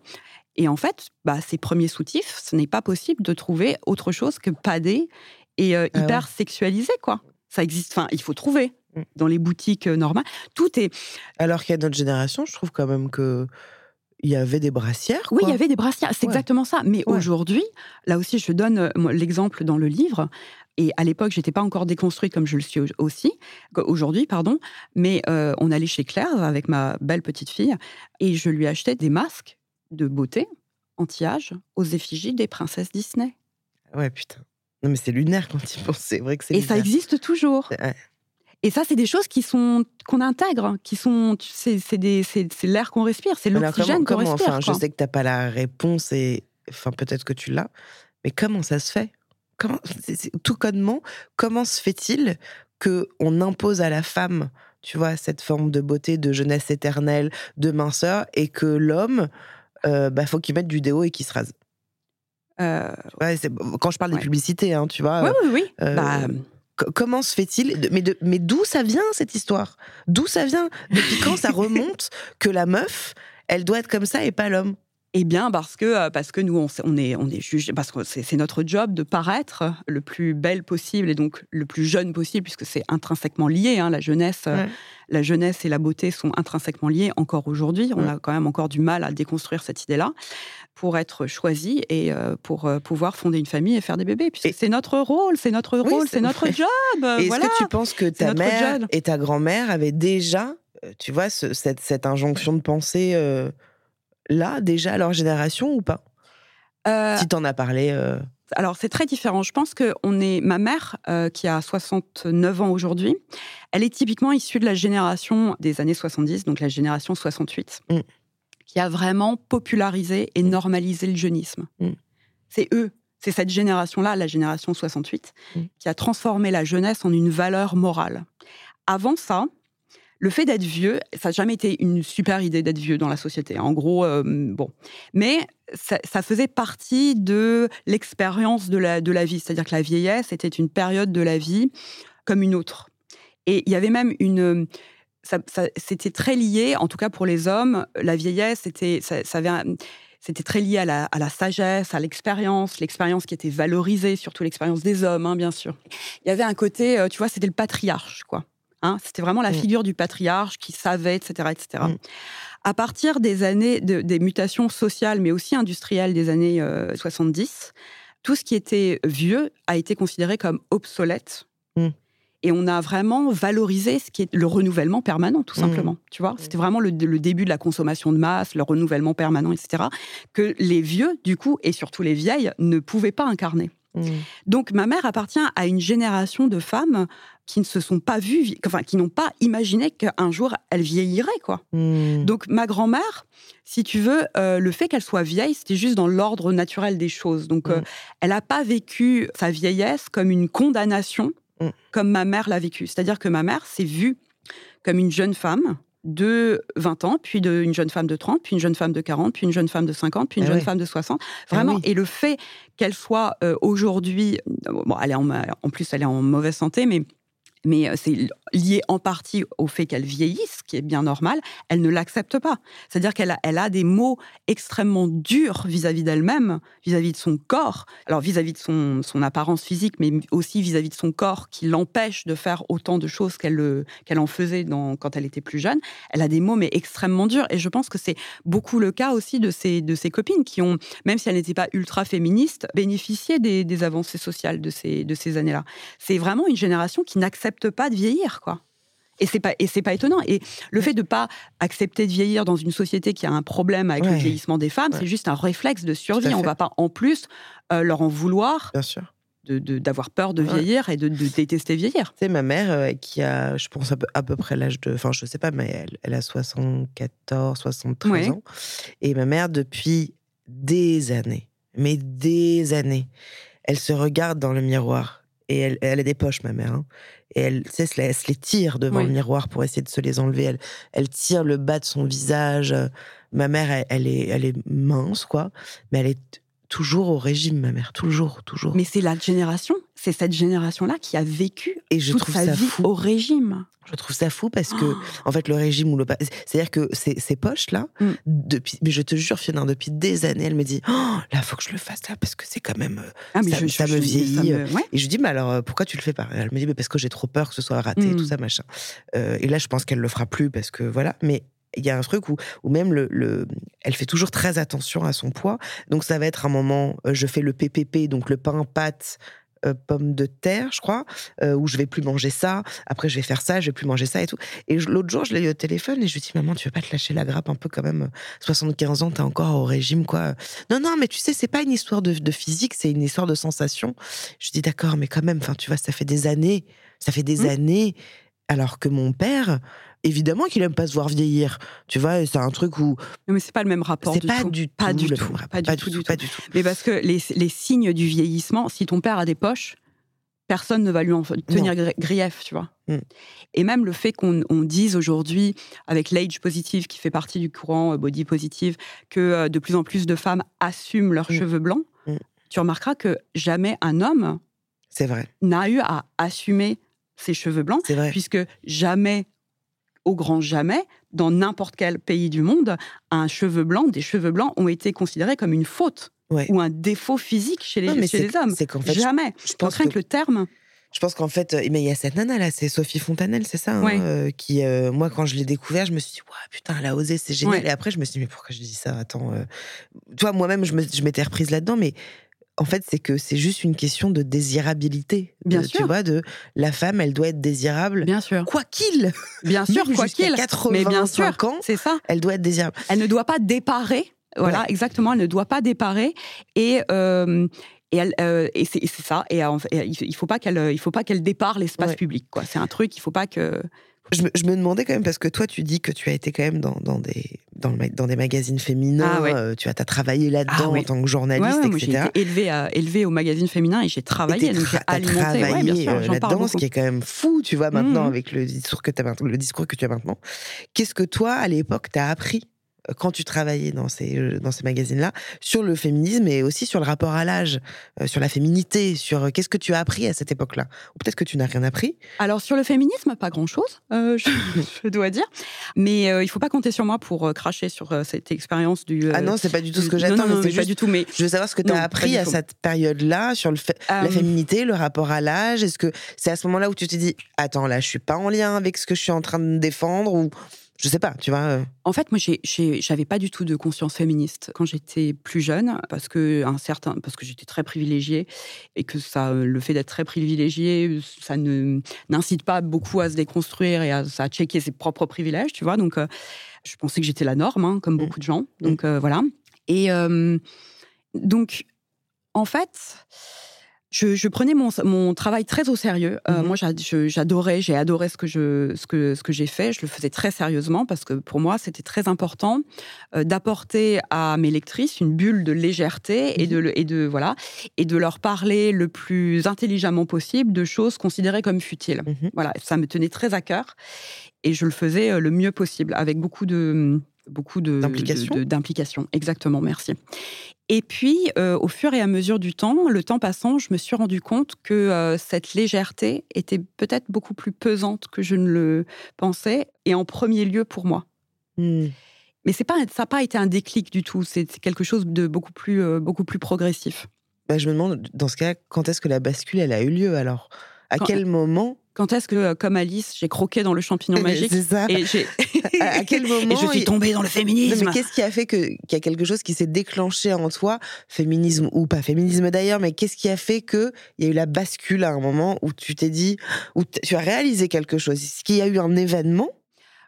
Et en fait, bah, ses premiers soutifs, ce n'est pas possible de trouver autre chose que padé et euh, Ah ouais. hyper sexualisé, quoi. Ça existe, enfin, il faut trouver Mm. dans les boutiques euh, normales. Tout est, Alors qu'à notre génération, je trouve quand même que il y avait des brassières. Oui, il y avait des brassières, c'est Ouais. exactement ça. Mais Ouais. aujourd'hui, là aussi, je donne euh, l'exemple dans le livre. Et à l'époque, j'étais pas encore déconstruite comme je le suis au- aussi aujourd'hui, pardon. Mais euh, on allait chez Claire avec ma belle petite fille et je lui achetais des masques de beauté anti-âge aux effigies des princesses Disney. Ouais, putain. Non, mais c'est lunaire quand tu penses. C'est vrai que c'est Et ça existe toujours. Ouais. Et ça, c'est des choses qui sont qu'on intègre, qui sont, c'est l'air qu'on respire, c'est l'oxygène qu'on respire. enfin, Je sais que t'as pas la réponse et enfin peut-être que tu l'as, mais comment ça se fait? Comment, Tout connement, comment se fait-il que on impose à la femme, tu vois, cette forme de beauté, de jeunesse éternelle, de minceur, et que l'homme, euh, bah, faut qu'il mette du déo et qu'il se rase euh, quand je parle des publicités, hein, tu vois. Oui, oui, oui. Euh, bah, comment se fait-il Mais, mais d'où ça vient cette histoire? D'où ça vient? Depuis quand ça remonte que la meuf, elle doit être comme ça et pas l'homme? Eh bien, parce que, euh, parce que nous, on, est, on est jugé, parce que c'est notre job de paraître le plus belle possible et donc le plus jeune possible, puisque c'est intrinsèquement lié. Hein, la jeunesse, euh, la jeunesse et la beauté sont intrinsèquement liées encore aujourd'hui. On a quand même encore du mal à déconstruire cette idée-là pour être choisi et euh, pour pouvoir fonder une famille et faire des bébés. Puisque c'est notre rôle, c'est notre rôle, c'est notre job. Est-ce que tu penses que ta mère et ta grand-mère avaient déjà, tu vois, cette, cette, injonction de pensée là, déjà, à leur génération ou pas? Euh, Si tu en as parlé. Euh. Alors, c'est très différent. Je pense que on est. Ma mère, euh, qui a 69 ans aujourd'hui, elle est typiquement issue de la génération des années 70, donc la génération 68, mm. qui a vraiment popularisé et mm. normalisé le jeunisme. Mm. C'est eux, c'est cette génération-là, la génération 68, qui a transformé la jeunesse en une valeur morale. Avant ça, le fait d'être vieux, ça n'a jamais été une super idée d'être vieux dans la société. En gros, euh, bon. Mais ça, faisait partie de l'expérience de la, de la vie. C'est-à-dire que la vieillesse était une période de la vie comme une autre. Et il y avait même une. c'était très lié, en tout cas pour les hommes, la vieillesse, c'était, ça, c'était très lié à la, à la sagesse, à l'expérience, l'expérience qui était valorisée, surtout l'expérience des hommes, hein, bien sûr. Il y avait un côté, euh, tu vois, c'était le patriarche, quoi. Hein, c'était vraiment la mm. figure du patriarche qui savait, etc. etc. Mm. À partir des années, des mutations sociales, mais aussi industrielles des années 70, euh, tout ce qui était vieux a été considéré comme obsolète. Mm. Et on a vraiment valorisé ce qui est le renouvellement permanent, tout simplement. Tu vois, c'était vraiment le, début de la consommation de masse, le renouvellement permanent, etc. Que les vieux, du coup, et surtout les vieilles, ne pouvaient pas incarner. Donc ma mère appartient à une génération de femmes qui ne se sont pas vues, enfin qui n'ont pas imaginé qu'un jour elle vieillirait quoi. Hmm. Donc ma grand-mère, si tu veux, euh, le fait qu'elle soit vieille, c'était juste dans l'ordre naturel des choses. Donc euh, hmm. elle n'a pas vécu sa vieillesse comme une condamnation, hmm. comme ma mère l'a vécu. C'est-à-dire que ma mère s'est vue comme une jeune femme de 20 ans, puis de, une jeune femme de 30, puis une jeune femme de 40, puis une jeune femme de 50, puis une ah jeune femme de 60. Ah Vraiment. Et le fait qu'elle soit euh, aujourd'hui, bon, elle est en, en plus, elle est en mauvaise santé, mais mais euh, c'est lié en partie au fait qu'elle vieillisse, qui est bien normal, elle ne l'accepte pas. C'est-à-dire qu'elle a, elle a des mots extrêmement durs vis-à-vis d'elle-même, vis-à-vis de son corps, alors vis-à-vis de son, son, apparence physique, mais aussi vis-à-vis de son corps qui l'empêche de faire autant de choses qu'elle qu'elle en faisait quand elle était plus jeune. Elle a des mots, mais extrêmement durs. Et je pense que c'est beaucoup le cas aussi de ses, de ses copines qui ont, même si elles n'étaient pas ultra féministes, bénéficié des, des avancées sociales de ces, de ces années-là. C'est vraiment une génération qui n'accepte pas de vieillir, quoi. Et c'est pas et c'est pas étonnant. Et le fait de pas accepter de vieillir dans une société qui a un problème avec le vieillissement des femmes, c'est juste un réflexe de survie. On va pas en plus euh, leur en vouloir. Bien sûr. D'avoir peur de vieillir et de, détester vieillir. C'est ma mère euh, qui a, je pense, à peu, près l'âge de. Enfin, je sais pas, mais elle, elle a 74, 73 ans. Et ma mère, depuis des années, mais des années, elle se regarde dans le miroir et elle, elle, a des poches, ma mère. Hein. Et elle, tu sais, elle, se les tire devant le miroir pour essayer de se les enlever. Elle, elle tire le bas de son visage. Ma mère, elle, est, elle est mince, quoi. Mais elle est toujours au régime, ma mère. Toujours, toujours. Mais c'est la génération, c'est cette génération-là qui a vécu et je toute trouve sa ça vie au régime. Je trouve ça fou parce que, oh. en fait, le régime ou le. C'est-à-dire que ces, ces poches-là, mm. depuis, mais je te jure, Fiona, depuis des années, elle me dit oh, là, faut que je le fasse là parce que c'est quand même. Euh, ah, mais ça, ça me vieillit. Et je dis mais alors, euh, pourquoi tu le fais pas? Elle me dit mais parce que j'ai trop peur que ce soit raté, tout mm. ça, machin. Euh, et là, je pense qu'elle le fera plus parce que voilà. Mais il y a un truc où, où même le, le, elle fait toujours très attention à son poids. Donc ça va être un moment, je fais le PPP, donc le pain pâte euh, pommes de terre, je crois, euh, où je vais plus manger ça. Après, je vais faire ça, je vais plus manger ça et tout. Et l'autre jour, je l'ai eu au téléphone et je lui dis, maman, tu veux pas te lâcher la grappe un peu quand même 75 ans, t'es encore au régime, quoi. Non, non, mais tu sais, c'est pas une histoire de, physique, c'est une histoire de sensation. Je dis, d'accord, mais quand même, enfin, tu vois, ça fait des années, ça fait des mmh. années, alors que mon père, évidemment qu'il aime pas se voir vieillir. Tu vois, c'est un truc où mais c'est pas le même rapport. c'est pas tout. du Pas du tout. Pas du tout, pas du tout. Mais parce que les, les signes du vieillissement, si ton père a des poches, personne ne va lui en tenir gri- grief, tu vois. Mm. Et même le fait qu'on on dise aujourd'hui, avec l'age positive qui fait partie du courant euh, body positive, que euh, de plus en plus de femmes assument leurs Mm. cheveux blancs, Mm. tu remarqueras que jamais un homme C'est vrai, n'a eu à assumer ses cheveux blancs, c'est vrai. puisque jamais, au grand jamais, dans n'importe quel pays du monde, un cheveu blanc, des cheveux blancs ont été considérés comme une faute Ouais. ou un défaut physique chez les, Non, mais chez c'est- les hommes. C'est qu'en fait, jamais. je pense que, que le terme. je pense qu'en fait, euh, mais il y a cette nana là, c'est Sophie Fontanelle, c'est ça, hein, Ouais. euh, qui, euh, moi, quand je l'ai découvert, je me suis dit, Ouah, putain, elle a osé, c'est génial. Ouais. Et après, je me suis dit, mais pourquoi je dis ça? Attends, euh, vois, moi-même, je me- je m'étais reprise là-dedans, mais en fait, c'est que c'est juste une question de désirabilité. Bien De- Tu sûr. vois, de la femme, elle doit être désirable. Bien sûr. Quoi qu'il, Bien sûr, quoi qu'il. 85 Mais bien sûr, ans, c'est ça. elle doit être désirable. Elle ne doit pas déparer. Voilà, Ouais. exactement. Elle ne doit pas déparer. Et. euh, et, elle, euh, et c'est ça. Et, et il faut pas qu'elle, il faut pas qu'elle dépare l'espace Ouais. public. Quoi. C'est un truc. Il faut pas que. Je me, je me demandais quand même, parce que toi, tu dis que tu as été quand même dans, dans des, dans, le ma- dans des magazines féminins, Ah ouais. euh, tu as, travaillé là-dedans Ah en tant que journaliste, ouais, moi, j'ai etc. été élevée, à- élevée au magazine féminin et j'ai travaillé. Donc j'ai alimenté. Euh, là-dedans, ce qui est quand même fou, tu vois, maintenant, Mhm. avec le discours, que le discours que tu as maintenant. Qu'est-ce que toi, à l'époque, t'as appris? euh, quand tu travaillais dans ces, euh, dans ces magazines-là, sur le féminisme et aussi sur le rapport à l'âge, euh, sur la féminité, sur euh, qu'est-ce que tu as appris à cette époque-là? Ou peut-être que tu n'as rien appris? Alors sur le féminisme, pas grand-chose, euh, je, je dois dire. Mais il faut pas compter sur moi pour cracher sur cette expérience du. ah non, c'est pas du tout ce que j'attends, non, non, mais c'est mais pas juste du tout. Mais Je veux savoir ce que tu as appris à cette période-là sur le fait, la féminité, le rapport à l'âge? Est-ce que c'est à ce moment-là où tu t'es dit, attends, là, je suis pas en lien avec ce que je suis en train de défendre ou je sais pas, tu vois. euh, En fait, moi, j'avais pas du tout de conscience féministe quand j'étais plus jeune, parce que un certain, parce que j'étais très privilégiée et que ça, euh, le fait d'être très privilégiée, ça ne n'incite pas beaucoup à se déconstruire et à, à checker ses propres privilèges, tu vois. Donc, euh, je pensais que j'étais la norme, hein, comme beaucoup de gens. Donc euh, voilà. Et euh, donc, en fait. Je, je prenais mon, mon travail très au sérieux. Euh, Mhm. Moi, j'adorais, j'ai adoré ce que je, ce que, ce que j'ai fait. Je le faisais très sérieusement parce que pour moi, c'était très important euh, d'apporter à mes lectrices une bulle de légèreté et de, le- et de voilà et de leur parler le plus intelligemment possible de choses considérées comme futiles. mhm. Voilà, ça me tenait très à cœur et je le faisais euh, le mieux possible avec beaucoup de beaucoup de D'implication. de- de- d'implication. Exactement, merci. Et puis, euh, au fur et à mesure du temps, le temps passant, je me suis rendu compte que euh, cette légèreté était peut-être beaucoup plus pesante que je ne le pensais, et en premier lieu pour moi. Hmm. Mais c'est pas, ça n'a pas été un déclic du tout. C'est c'est quelque chose de beaucoup plus, euh, beaucoup plus progressif. Bah, je me demande, dans ce cas, quand est-ce que la bascule, elle a eu lieu alors? À Quand- quel moment Quand est-ce que, euh, comme Alice, j'ai croqué dans le champignon magique C'est ça. et j'ai À- quel moment et je suis tombée dans le féminisme. mais qu'est-ce qui a fait que qu'il y a quelque chose qui s'est déclenché en toi, féminisme ou pas féminisme d'ailleurs, mais qu'est-ce qui a fait que il y a eu la bascule à un moment où tu t'es dit, où tu as réalisé quelque chose? Est-ce qu'il y a eu un événement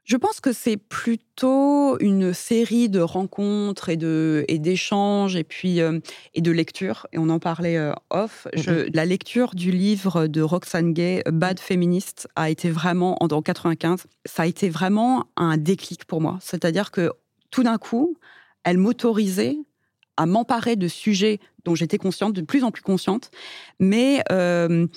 Je pense que c'est plutôt une série de rencontres et de et d'échanges et puis euh, et de lectures. Et on en parlait euh, off. Je- la lecture du livre de Roxane Gay, Bad Feminist, a été vraiment en, en 95. Ça a été vraiment un déclic pour moi. C'est-à-dire que tout d'un coup, elle m'autorisait à m'emparer de sujets dont j'étais consciente, de plus en plus consciente, mais euh,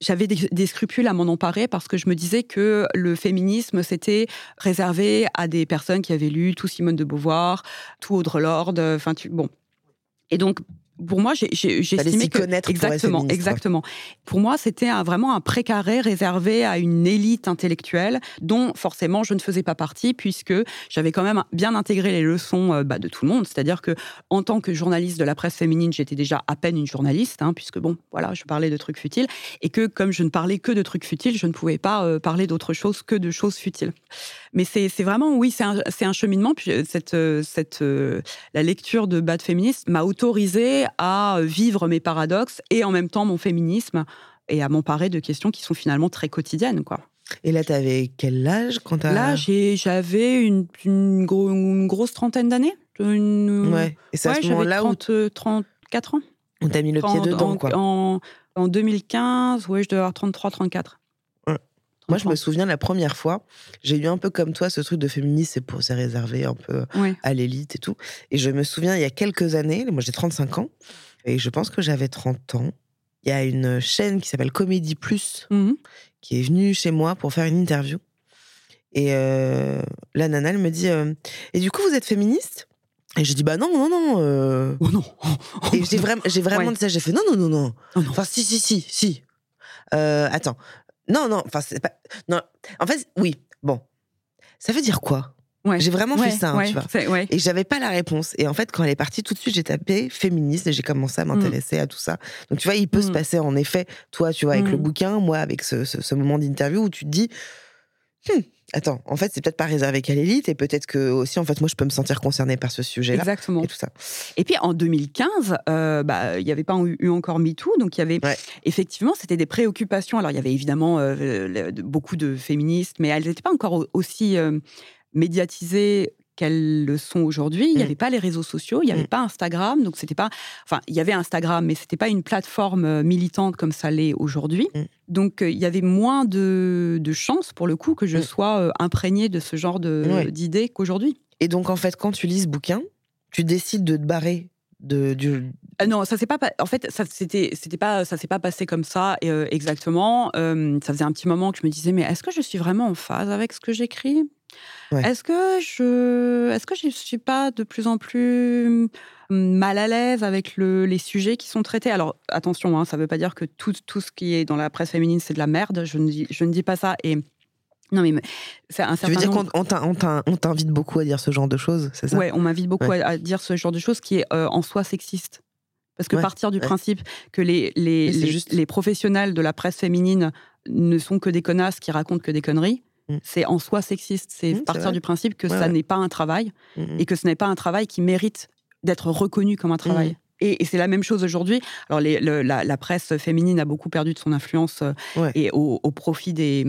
j'avais des, scrupules à m'en emparer parce que je me disais que le féminisme, c'était réservé à des personnes qui avaient lu tout Simone de Beauvoir, tout Audre Lorde, enfin, tu, bon. Et donc, pour moi, j'ai estimé que connaître exactement, quoi. exactement. Pour moi, c'était vraiment un précaré réservé à une élite intellectuelle dont forcément je ne faisais pas partie puisque j'avais quand même bien intégré les leçons euh, bah, de tout le monde. C'est-à-dire que en tant que journaliste de la presse féminine, j'étais déjà à peine une journaliste, hein, puisque bon, voilà, je parlais de trucs futiles et que comme je ne parlais que de trucs futiles, je ne pouvais pas euh, parler d'autre chose que de choses futiles. Mais c'est vraiment, oui, c'est un, c'est un cheminement. Puis euh, cette, euh, cette, euh, la lecture de Bad Féministe m'a autorisé à vivre mes paradoxes et en même temps mon féminisme et à m'emparer de questions qui sont finalement très quotidiennes. Quoi. Et là, t'avais quel âge quand t'as Là, j'ai- j'avais une, une, gros- une grosse trentaine d'années. Une- Ouais. Et c'est à Ouais, ce j'avais moment-là où 30, euh, 34 ans. on t'a mis le pied dedans, en, quoi. En, en 2015, ouais, je devais avoir 33, 34. Moi, je me souviens la première fois, j'ai eu un peu comme toi ce truc de féministe, c'est pour se réserver un peu à l'élite et tout. Et je me souviens, il y a quelques années, moi j'ai 35 ans, et je pense que j'avais 30 ans. Il y a une chaîne qui s'appelle Comédie Plus mmh qui est venue chez moi pour faire une interview. Et euh, la nana, elle me dit euh, Et du coup, vous êtes féministe? Et je dis Bah non, non, non. Euh. Oh non Et j'ai vraiment, j'ai vraiment dit ça. J'ai fait Non, non, non, non. Oh enfin, si, si, si, si. attends. Non, non. Enfin, c'est pas. Non. En fait, oui. Bon. Ça veut dire quoi? J'ai vraiment fait ça, hein, tu vois. Et j'avais pas la réponse. Et en fait, quand elle est partie, tout de suite, j'ai tapé féministe et j'ai commencé à mmh. m'intéresser à tout ça. Donc, tu vois, il peut se mmh. passer, en effet, toi, tu vois, avec le mmh. bouquin, moi, avec ce, moment d'interview où tu te dis, «Hum, attends, en fait, c'est peut-être pas réservé qu'à l'élite et peut-être que aussi, en fait, moi, je peux me sentir concernée par ce sujet-là. Exactement. Et tout ça. Et puis, en 2015, euh, bah, il n'y avait pas eu encore MeToo, donc il y avait effectivement, c'était des préoccupations. Alors, il y avait évidemment euh, beaucoup de féministes, mais elles n'étaient pas encore aussi euh, médiatisées qu'elles le sont aujourd'hui. Il n'y mmh. avait pas les réseaux sociaux, il n'y avait mmh. pas Instagram, donc c'était pas. Enfin, il y avait Instagram, mais c'était pas une plateforme euh, militante comme ça l'est aujourd'hui. Mmh. Donc euh, il y avait moins de, de chances pour le coup que je sois euh, imprégnée de ce genre d'idées qu'aujourd'hui. Et donc en fait, quand tu lis ce bouquin, tu décides de te barrer de, du... non, ça s'est pas. En fait, ça c'était, c'était pas, ça s'est pas passé comme ça exactement. ça faisait un petit moment que je me disais, mais est-ce que je suis vraiment en phase avec ce que j'écris? Est-ce que je, est-ce que je suis pas de plus en plus mal à l'aise avec le, les sujets qui sont traités? Alors attention, hein, ça ne veut pas dire que tout, tout ce qui est dans la presse féminine c'est de la merde. Je ne dis, je ne dis pas ça. Et non, mais c'est un certain. Tu veux dire qu'on t'invite beaucoup à dire ce genre de choses, c'est ça? Ouais, on m'invite beaucoup à, dire ce genre de choses qui est euh, en soi sexiste. Parce que partir du principe que les, les, les, les, professionnels de la presse féminine ne sont que des connasses qui racontent que des conneries. C'est en soi sexiste. C'est mmh, partir du principe que ça n'est pas un travail mmh, et que ce n'est pas un travail qui mérite d'être reconnu comme un travail. Et, c'est la même chose aujourd'hui. Alors, la, presse féminine a beaucoup perdu de son influence euh, et au, profit des,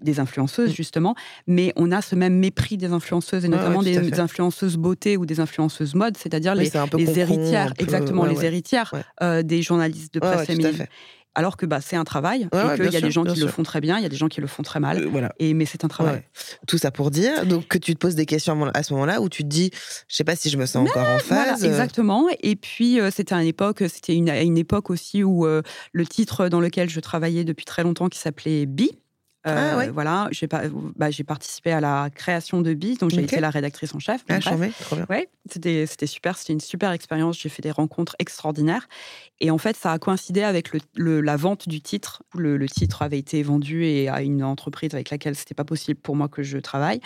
des influenceuses, justement. Mais on a ce même mépris des influenceuses, et notamment des, influenceuses beauté ou des influenceuses mode, c'est-à-dire les, les héritières, exactement, les héritières euh, des journalistes de presse féminine alors que bah, c'est un travail, et qu'il y a des gens qui le font très bien, il y a des gens qui le font très mal, euh, voilà. et, mais c'est un travail. Tout ça pour dire donc, que tu te poses des questions à ce moment-là où tu te dis, je sais pas si je me sens encore en phase. Euh. exactement, et puis euh, c'était une époque, c'était une, une, époque aussi où le titre dans lequel je travaillais depuis très longtemps qui s'appelait Bi, ah, ouais. Voilà, j'ai bah, participé à la création de Bi, donc j'ai été la rédactrice en chef. Ah. Ouais, c'était super, c'était une super expérience. J'ai fait des rencontres extraordinaires. Et en fait, ça a coïncidé avec le, la vente du titre. Le, le, titre avait été vendu et à une entreprise avec laquelle c'était pas possible pour moi que je travaille.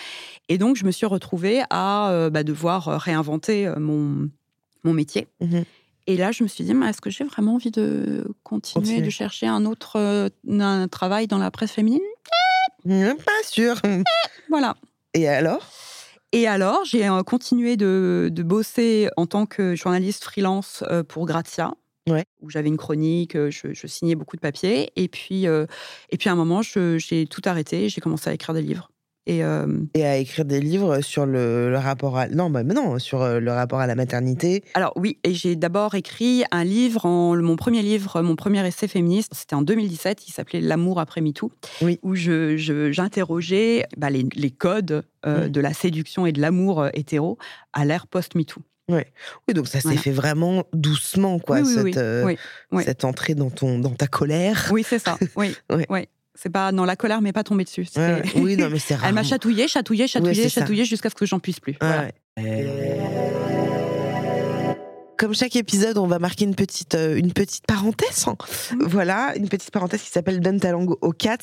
Et donc, je me suis retrouvée à euh, bah, devoir réinventer euh, mon, mon métier. Mmh et là, je me suis dit, est-ce que j'ai vraiment envie de continuer, de chercher un autre euh, un travail dans la presse féminine? Pas sûr. voilà. Et alors? Et alors, j'ai continué de, de, bosser en tant que journaliste freelance pour Grazia, où j'avais une chronique, je, je, signais beaucoup de papiers. Et puis, et puis à un moment, j'ai tout arrêté, j'ai commencé à écrire des livres. Et, et, à écrire des livres sur le, le rapport à non, bah, non, sur le rapport à la maternité. Alors oui, et j'ai d'abord écrit un livre, en, mon premier livre, mon premier essai féministe, c'était en 2017, il s'appelait L'amour après MeToo, oui. où je, j'interrogeais bah, les, les, codes mmh. de la séduction et de l'amour hétéro à l'ère post-MeToo. Oui, donc ça s'est fait vraiment doucement, quoi, cette, euh, cette, entrée dans, ton, dans ta colère. Oui, c'est ça. Oui, oui. C'est pas dans la colère, mais pas tomber dessus. oui, non, mais c'est Elle m'a chatouillé, chatouillé, chatouillé, chatouillé jusqu'à ce que j'en puisse plus. Comme chaque épisode, on va marquer une petite, euh, une petite parenthèse. Hein. Mmh. Voilà, une petite parenthèse qui s'appelle Donne ta langue aux cats.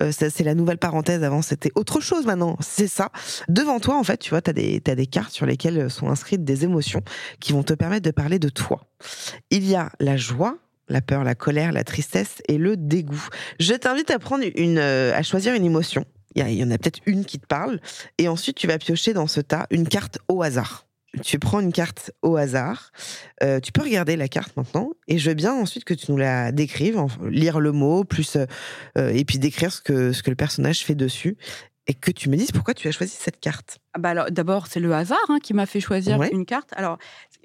Euh, c'est la nouvelle parenthèse. Avant, c'était autre chose. Maintenant, c'est ça. Devant toi, en fait, tu vois, tu as des, as des cartes sur lesquelles sont inscrites des émotions qui vont te permettre de parler de toi. Il y a la joie, la peur, la colère, la tristesse et le dégoût. Je t'invite à prendre une, euh, à choisir une émotion. Il y, en a peut-être une qui te parle, et ensuite tu vas piocher dans ce tas une carte au hasard. Tu prends une carte au hasard. Euh, tu peux regarder la carte maintenant, et je veux bien ensuite que tu nous la décrives, lire le mot, plus euh, et puis décrire ce que ce que le personnage fait dessus, et que tu me dises pourquoi tu as choisi cette carte. Ah bah alors, d'abord, c'est le hasard hein, qui m'a fait choisir une carte. Alors,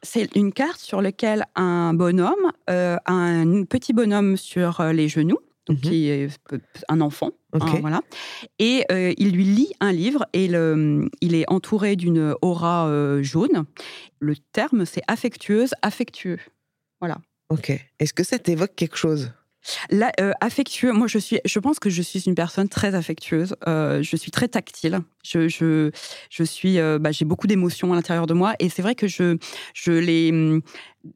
c'est une carte sur laquelle un bonhomme, euh, un petit bonhomme sur euh, les genoux, donc Mhm. qui est un enfant, hein, voilà. Et euh, il lui lit un livre et le- il est entouré d'une aura euh, jaune. Le terme, c'est affectueuse, affectueux. Ok. Est-ce que ça t'évoque quelque chose? Là, euh, affectueux, moi je suis, je pense que je suis une personne très affectueuse. Euh, je suis très tactile. Je, je, je suis, euh, bah, j'ai beaucoup d'émotions à l'intérieur de moi et c'est vrai que je, je les, hum,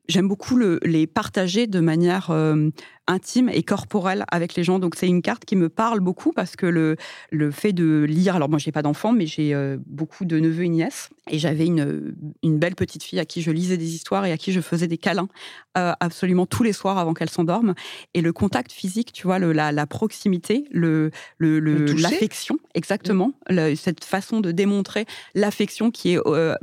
j'aime beaucoup le- les partager de manière euh, intime et corporelle avec les gens. Donc c'est une carte qui me parle beaucoup parce que le, le fait de lire, alors moi j'ai pas d'enfants, mais j'ai euh, beaucoup de neveux et nièces et j'avais une, une belle petite fille à qui je lisais des histoires et à qui je faisais des câlins euh, absolument tous les soirs avant qu'elle s'endorme. Et le contact physique, tu vois, le, la, la proximité, le, l'affection, exactement, cette façon de démontrer l'affection qui est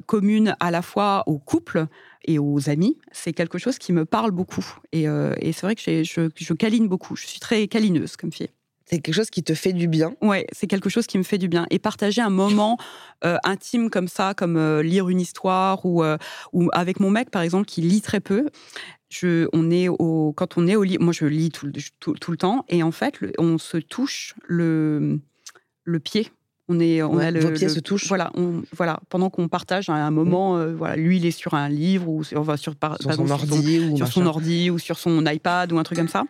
commune à la fois au couple et aux amis, c'est quelque chose qui me parle beaucoup. Et, euh, et c'est vrai que je, je câline beaucoup. Je suis très câlineuse comme fille. C'est quelque chose qui te fait du bien. Ouais, c'est quelque chose qui me fait du bien. Et partager un moment euh, intime comme ça, comme euh, lire une histoire ou, ou avec mon mec, par exemple, qui lit très peu. Je, on est au, quand on est au lit, moi je lis tout, le- tout, tout le temps, et en fait, le- on se touche le, le pied. On est, on Ouais, a le, vos pieds le- se touchent. Voilà, on, voilà, pendant qu'on partage un, un moment, euh, voilà, lui il est sur un livre ou sur, enfin, sur, par, Sur par son sur ordi ou sur son ordi ou sur son iPad ou un truc comme ça.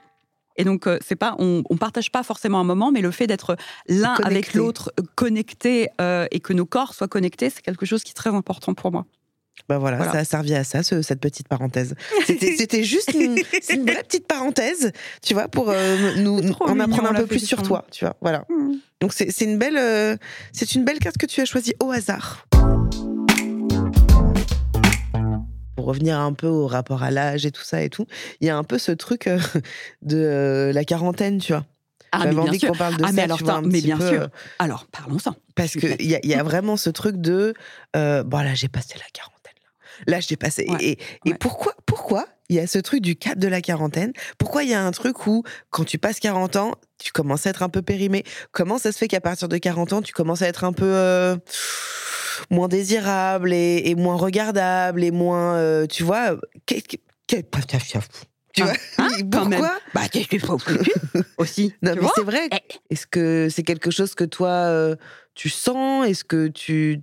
Et donc, euh, c'est pas, on, on partage pas forcément un moment, mais le fait d'être l'un avec l'autre, euh, connecté euh, et que nos corps soient connectés, c'est quelque chose qui est très important pour moi. Bah voilà, Voilà. ça a servi à ça, ce- cette petite parenthèse. C'était juste une, une vraie petite parenthèse, tu vois, pour euh, nous en mignon, apprendre un peu plus sur toi, tu vois. Voilà. Donc c'est une belle, euh, c'est une belle carte que tu as choisie au hasard. Pour revenir un peu au rapport à l'âge et tout ça et tout, il y a un peu ce truc euh, de la quarantaine, tu vois. Ah, mais bien envie qu'on parle de Ah, ça, mais alors, vois, mais bien peu, sûr. Alors, parlons-en. parce Je que suis il y, y a vraiment ce truc de bon là j'ai passé la quarantaine là, là j'ai passé. Ouais, et, et ouais. pourquoi pourquoi il y a ce truc du cap de la quarantaine? Pourquoi il y a un truc où quand tu passes 40 ans tu commences à être un peu périmé? Comment ça se fait qu'à partir de 40 ans tu commences à être un peu euh, moins désirable et, et moins regardable et moins euh, tu vois qu'est- qu'est- qu'est- tu Ah, vois? hein, même. pourquoi? Bah, qu'est-ce qu'il faut aussi non tu mais c'est vrai. Eh. est-ce que c'est quelque chose que toi euh, tu sens? Est-ce que tu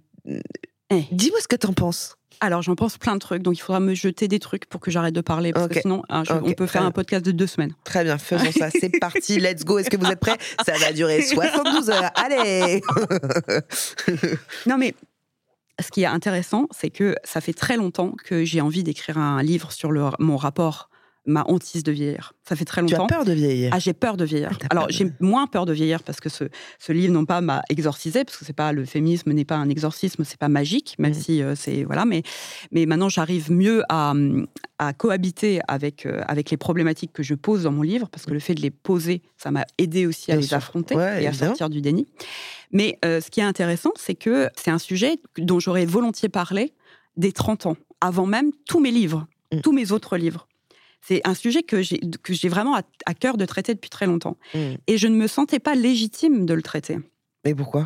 Eh. dis-moi ce que t'en penses Alors, j'en pense plein de trucs, donc il faudra me jeter des trucs pour que j'arrête de parler, parce que sinon, je- Ok, on peut faire bien. un podcast de deux semaines. Très bien, faisons ça. C'est parti, let's go. Est-ce que vous êtes prêts? Ça va durer 72 heures. Allez Non, mais ce qui est intéressant, c'est que ça fait très longtemps que j'ai envie d'écrire un livre sur le, mon rapport, ma hantise de vieillir. Ça fait très Tu as longtemps. peur de vieillir Ah, j'ai peur de vieillir. Ah, Alors, de- j'ai moins peur de vieillir parce que ce, ce livre non pas m'a exorcisé, parce que c'est pas le féminisme n'est pas un exorcisme, c'est pas magique, même Mhm. si euh, c'est voilà. Mais mais maintenant, j'arrive mieux à, à cohabiter avec euh, avec les problématiques que je pose dans mon livre, parce que le fait de les poser, ça m'a aidé aussi à les affronter Ouais, et à sortir du déni. Mais euh, ce qui est intéressant, c'est que c'est un sujet dont j'aurais volontiers parlé des 30 ans, avant même tous mes livres, Mm. tous mes autres livres. C'est un sujet que j'ai que j'ai vraiment à, à cœur de traiter depuis très longtemps. Hmm. Et je ne me sentais pas légitime de le traiter. Mais pourquoi?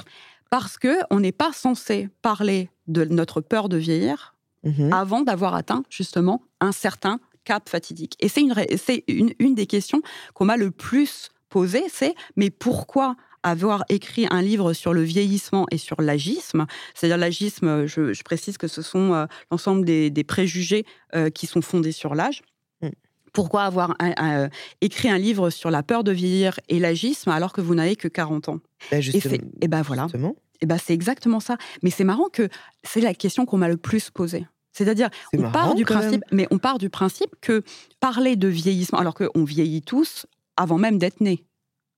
Parce que on n'est pas censé parler de notre peur de vieillir Mhm. avant d'avoir atteint justement un certain cap fatidique. Et c'est une, ré- c'est une, une des questions qu'on m'a le plus posée, c'est mais pourquoi avoir écrit un livre sur le vieillissement et sur l'agisme, c'est-à-dire l'agisme, je, je précise que ce sont euh, l'ensemble des, des préjugés euh, qui sont fondés sur l'âge. Pourquoi avoir un- un- écrit un livre sur la peur de vieillir et l'agisme alors que vous n'avez que 40 ans? Bah, Et justement, c'est- et ben voilà. justement. Et ben c'est exactement ça. Mais c'est marrant que c'est la question qu'on m'a le plus posée. C'est-à-dire, C'est on marrant, part du même. principe, mais on part du principe que parler de vieillissement, alors qu'on vieillit tous avant même d'être né.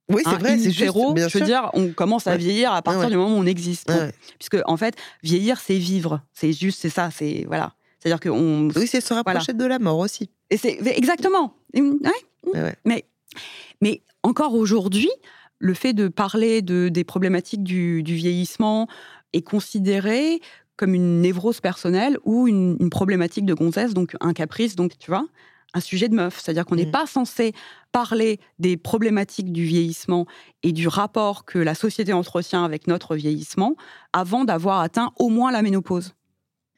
Oui, c'est Hein, vrai, c'est juste. Bien je veux sûr. dire, on commence à Ouais. vieillir à partir Ouais. du moment où on existe. Puisque en fait, vieillir, c'est vivre. C'est juste, c'est ça, c'est voilà. C'est-à-dire que on. Oui, c'est se rapprocher de la mort aussi. Et c'est exactement. Ouais. Ouais, ouais. Mais, mais encore aujourd'hui, le fait de parler de, des problématiques du, du vieillissement est considéré comme une névrose personnelle ou une, une problématique de gonzesse, donc un caprice, donc tu vois, un sujet de meuf. C'est-à-dire qu'on n'est Mm. pas censé parler des problématiques du vieillissement et du rapport que la société entretient avec notre vieillissement avant d'avoir atteint au moins la ménopause.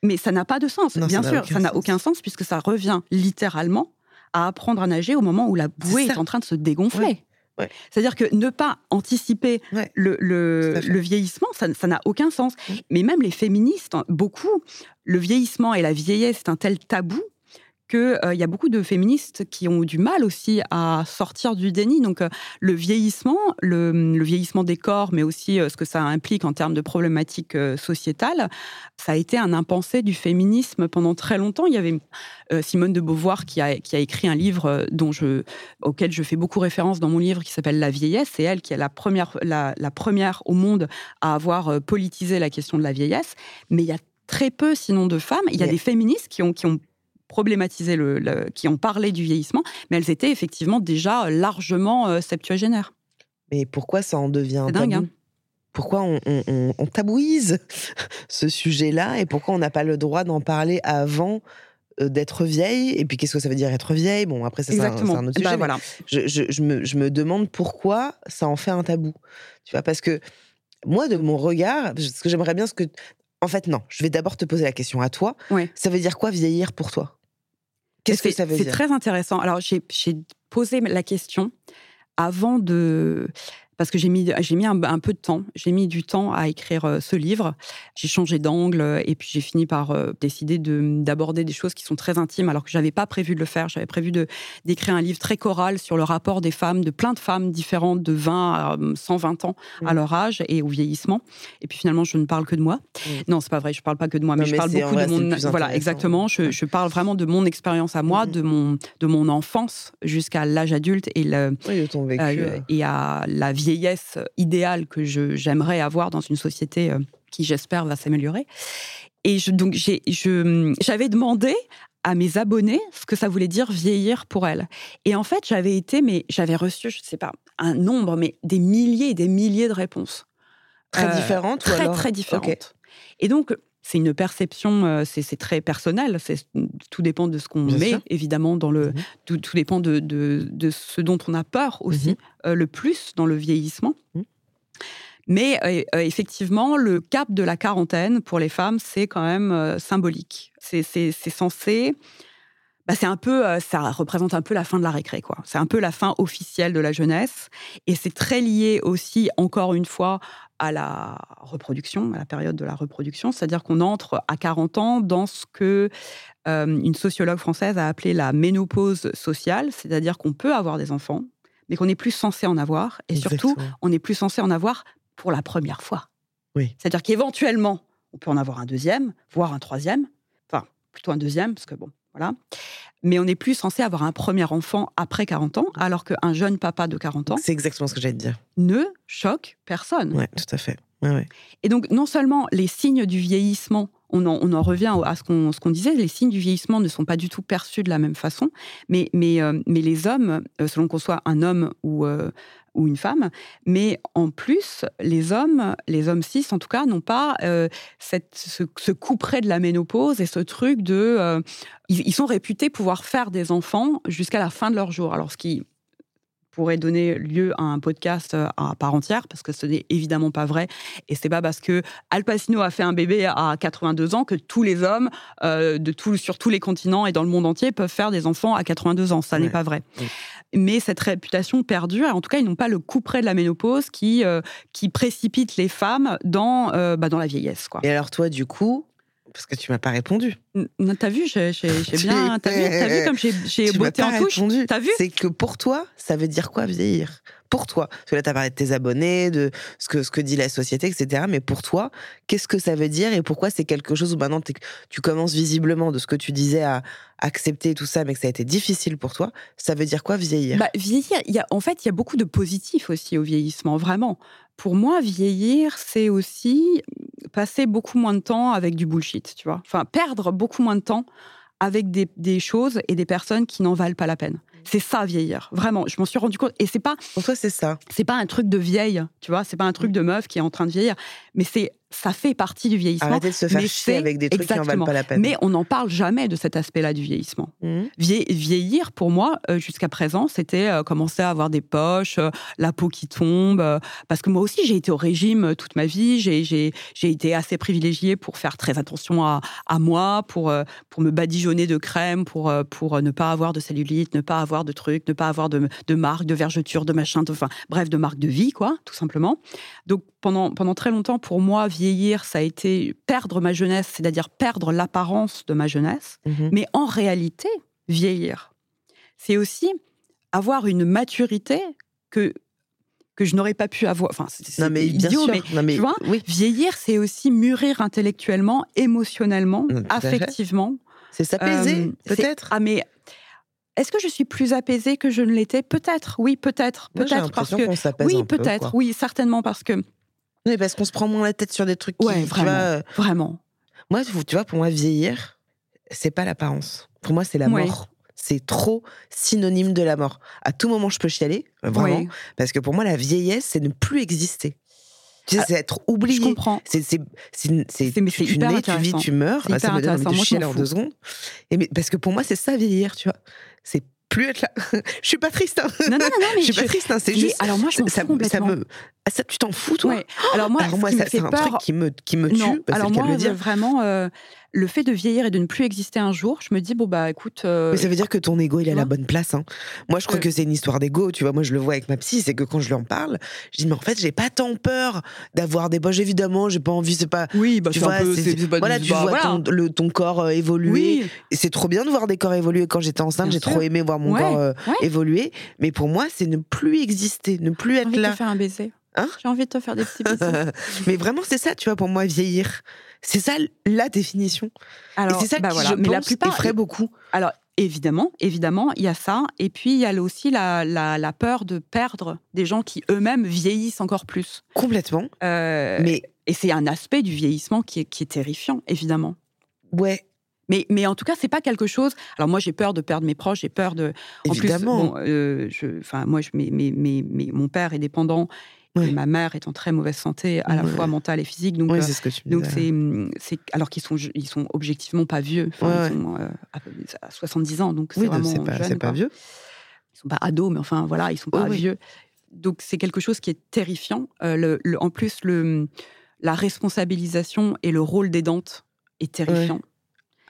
Mais ça n'a pas de sens, Non, bien sûr, ça n'a aucun sens puisque ça revient littéralement à apprendre à nager au moment où la bouée est, en train de se dégonfler. C'est-à-dire que ne pas anticiper le, le, vieillissement, ça n'a aucun sens. Mm. Mais même les féministes, hein, beaucoup, le vieillissement et la vieillesse, c'est un tel tabou qu'il euh, y a beaucoup de féministes qui ont du mal aussi à sortir du déni. Donc euh, le vieillissement, le, vieillissement des corps, mais aussi euh, ce que ça implique en termes de problématiques sociétales, ça a été un impensé du féminisme pendant très longtemps. Il y avait Simone de Beauvoir qui a, qui a écrit un livre dont je, auquel je fais beaucoup référence dans mon livre qui s'appelle La vieillesse. C'est elle qui est la première, la, première au monde à avoir politisé la question de la vieillesse. Mais il y a très peu, sinon de femmes. Il y a des féministes qui ont, qui ont problématisé, le, qui ont parlé du vieillissement, mais elles étaient effectivement déjà largement euh, septuagénaires. Mais pourquoi ça en devient un dingue, hein. Pourquoi on, on, tabouise ce sujet-là et pourquoi on n'a pas le droit d'en parler avant euh, d'être vieille? Et puis qu'est-ce que ça veut dire être vieille? Bon après c'est un, un, autre bah, sujet voilà. je, je, je, me, je, me, demande pourquoi ça en fait un tabou tu vois? Parce que moi de mon regard ce que j'aimerais bien ce que en fait non je vais d'abord te poser la question à toi. Ça veut dire quoi vieillir pour toi? Qu'est-ce que ça veut dire? C'est très intéressant. Alors, j'ai posé la question avant de parce que j'ai mis, j'ai mis un, peu de temps. J'ai mis du temps à écrire euh, ce livre. J'ai changé d'angle et puis j'ai fini par euh, décider d'aborder des choses qui sont très intimes alors que j'avais pas prévu de le faire. J'avais prévu de, d'écrire un livre très choral sur le rapport des femmes, de plein de femmes différentes de 20 à 120 ans à mmh. leur âge et au vieillissement. Et puis finalement, je ne parle que de moi. Mmh. Non, c'est pas vrai. Je parle pas que de moi, mais, je parle beaucoup de mon. Voilà, exactement. Je, je, parle vraiment de mon expérience à moi, mmh. de mon de mon enfance jusqu'à l'âge adulte et le euh, et à la vie vieillesse idéale que j'aimerais avoir dans une société euh, qui, j'espère, va s'améliorer. Et je, donc, j'avais demandé à mes abonnés ce que ça voulait dire vieillir pour elles. Et en fait, j'avais été, mais j'avais reçu, je ne sais pas, un nombre, mais des milliers et des milliers de réponses. Très euh, différentes Très, ou alors... très différentes. Et donc, c'est une perception, euh, c'est très personnel. Tout dépend de ce qu'on met, évidemment, dans le. Mhm. Tout, dépend de, de, ce dont on a peur aussi, mhm. euh, le plus dans le vieillissement. Mhm. Mais euh, effectivement, le cap de la quarantaine pour les femmes, c'est quand même symbolique. C'est censé. Bah, c'est un peu, ça représente un peu la fin de la récré, quoi. C'est un peu la fin officielle de la jeunesse, et c'est très lié aussi, encore une fois, à la reproduction, à la période de la reproduction, c'est-à-dire qu'on entre à 40 ans dans ce que euh, une sociologue française a appelé la ménopause sociale, c'est-à-dire qu'on peut avoir des enfants, mais qu'on n'est plus censé en avoir, et surtout, on n'est plus censé en avoir pour la première fois. Oui. C'est-à-dire qu'éventuellement, on peut en avoir un deuxième, voire un troisième, enfin, plutôt un deuxième, parce que bon, voilà. Mais on n'est plus censé avoir un premier enfant après 40 ans, alors qu'un jeune papa de 40 ans. C'est exactement ce que j'allais te dire. Ne choque personne. Oui, tout à fait. Et donc, non seulement les signes du vieillissement, on en, revient à ce qu'on disait, les signes du vieillissement ne sont pas du tout perçus de la même façon, mais, mais, euh, mais les hommes, euh, selon qu'on soit un homme ou, euh, ou une femme. Mais en plus, les hommes, les hommes cis en tout cas, n'ont pas euh, cette, ce, coup près de la ménopause et ce truc de... Euh, ils, sont réputés pouvoir faire des enfants jusqu'à la fin de leur jour. Alors ce qui pourrait donner lieu à un podcast euh, à part entière, parce que ce n'est évidemment pas vrai. Et c'est pas parce que Al Pacino a fait un bébé à 82 ans que tous les hommes de tout, sur tous les continents et dans le monde entier peuvent faire des enfants à 82 ans. Ça n'est pas vrai mais cette réputation perdure. En tout cas, ils n'ont pas le coup près de la ménopause qui, euh, qui précipite les femmes dans, euh, bah, dans la vieillesse. Quoi. Et alors toi, du coup, parce que tu m'as pas répondu. T'as vu, j'ai bien. T'as vu, vu, comme j'ai botté en touche. T'as vu C'est que pour toi, ça veut dire quoi vieillir? Pour toi, parce que là, t'as parlé de tes abonnés, de ce que ce que dit la société, etc. Mais pour toi, qu'est-ce que ça veut dire et pourquoi c'est quelque chose où maintenant tu commences visiblement de ce que tu disais à accepter tout ça, mais que ça a été difficile pour toi Ça veut dire quoi vieillir? Bah, Vieillir, y a, en fait, il y a beaucoup de positifs aussi au vieillissement, vraiment. Pour moi, vieillir, c'est aussi passer beaucoup moins de temps avec du bullshit, tu vois. Enfin, perdre beaucoup moins de temps avec des, choses et des personnes qui n'en valent pas la peine. C'est ça vieillir, vraiment. Je m'en suis rendu compte. Et c'est pas. Pour toi, c'est ça. C'est pas un truc de vieille, tu vois. C'est pas un truc de meuf qui est en train de vieillir, mais c'est ça fait partie du vieillissement. Arrêtez de se faire chier avec des trucs qui en valent exactement. pas la peine. Mais on n'en parle jamais de cet aspect-là du vieillissement. Vie- vieillir, pour moi, euh, jusqu'à présent, c'était euh, commencer à avoir des poches, euh, la peau qui tombe. parce que moi aussi, j'ai été au régime toute ma vie. J'ai été assez privilégiée pour faire très attention à, à moi, pour, pour me badigeonner de crème, pour, pour ne pas avoir de cellulite, ne pas avoir de trucs, ne pas avoir de, de marques, de vergetures, de machin, de- enfin, bref, de marques de vie, quoi, tout simplement. Donc, pendant, pendant très longtemps, pour moi, vieillir, ça a été perdre ma jeunesse, c'est-à-dire perdre l'apparence de ma jeunesse. Mhm. Mais en réalité, vieillir, c'est aussi avoir une maturité que, que je n'aurais pas pu avoir. Enfin, c'est idiot, sûr. mais non, mais tu vois, oui, vieillir, c'est aussi mûrir intellectuellement, émotionnellement, affectivement. c'est s'apaiser, Euh, peut-être. Ah, mais est-ce que je suis plus apaisée que je ne l'étais? Peut-être, oui, peut-être. Peut-être parce que. Oui, peut-être, oui, certainement parce que. Oui, parce qu'on se prend moins la tête sur des trucs qui, Ouais, vraiment. vois, euh, Vraiment. Moi, tu vois, pour moi, vieillir, c'est pas l'apparence. Pour moi, c'est la Ouais. mort. C'est trop synonyme de la mort. À tout moment, je peux chialer, euh, vraiment. Oui, Parce que pour moi, la vieillesse, c'est ne plus exister. Tu sais, Ah, c'est être je oublié. comprends. C'est, c'est, c'est, c'est- tu, nais, tu vis, tu meurs. C'est Ah, ça me donne envie de je chialer en deux secondes. Et mais, parce que pour moi, c'est ça, vieillir, tu vois. C'est plus être là. je suis pas triste. hein. Non, non, non, non, mais je suis pas triste, hein, c'est juste. alors moi, je m'en ça, fous ça complètement. me. Ah, ça, tu t'en fous, toi Ouais. Alors moi, Alors moi, ça, c'est un peur, truc qui me, qui me tue. non, bah, alors moi, le dire. vraiment, euh, le fait de vieillir et de ne plus exister un jour, je me dis bon bah écoute, euh, Mais ça veut dire que ton ego, il est à la bonne place. hein. Moi, je crois Euh. que c'est une histoire d'ego. Tu vois, moi, je le vois avec ma psy. C'est que quand je lui en parle, je dis, mais en fait, j'ai pas tant peur d'avoir des poches. Évidemment, j'ai pas envie. C'est pas. oui, bah tu vois, un peu, pas voilà, tu bah, vois voilà. ton, le, ton corps euh, évoluer. Oui, c'est trop bien de voir des corps évoluer. Quand j'étais enceinte, j'ai trop aimé voir mon Ouais, corps euh, ouais. évoluer. Mais pour moi, c'est ne plus exister, ne plus être envie de là. te faire un baiser. Hein J'ai envie de te faire des petits bisous. mais vraiment, c'est ça, tu vois, pour moi, vieillir. C'est ça la définition. Alors, c'est ça bah qui, voilà. je mais pense, la plupart, effraie beaucoup. alors évidemment, évidemment, il y a ça, et puis il y a aussi la, la, la peur de perdre des gens qui eux-mêmes vieillissent encore plus. Complètement. Euh, Mais Et c'est un aspect du vieillissement qui est, qui est terrifiant, évidemment. ouais, Mais, mais en tout cas, c'est pas quelque chose. Alors moi, j'ai peur de perdre mes proches, j'ai peur de. En évidemment. plus, bon, euh, je, enfin, moi, je, mon père est dépendant Ma mère est en très mauvaise santé, à la Ouais. fois mentale et physique. Donc, oui, euh, c'est ce que tu me donc c'est, c'est alors qu'ils sont, ils sont objectivement pas vieux. Enfin, Ouais, ils sont euh, à, peu- à 70 ans, donc c'est Oui, vraiment c'est pas, jeune, c'est pas vieux. Ils sont pas ados, mais enfin voilà, ils sont pas vieux. Donc c'est quelque chose qui est terrifiant. Euh, le- le- en plus, le, la responsabilisation et le rôle d'aidante est terrifiant.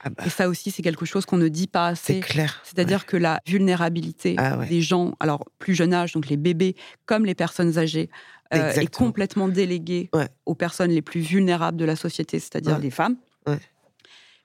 Ah bah, Et ça aussi, c'est quelque chose qu'on ne dit pas c'est assez. clair. C'est-à-dire que la vulnérabilité Ah ouais. des gens, alors plus jeune âge, donc les bébés comme les personnes âgées, euh, est complètement déléguée Ouais. aux personnes les plus vulnérables de la société, c'est-à-dire les femmes.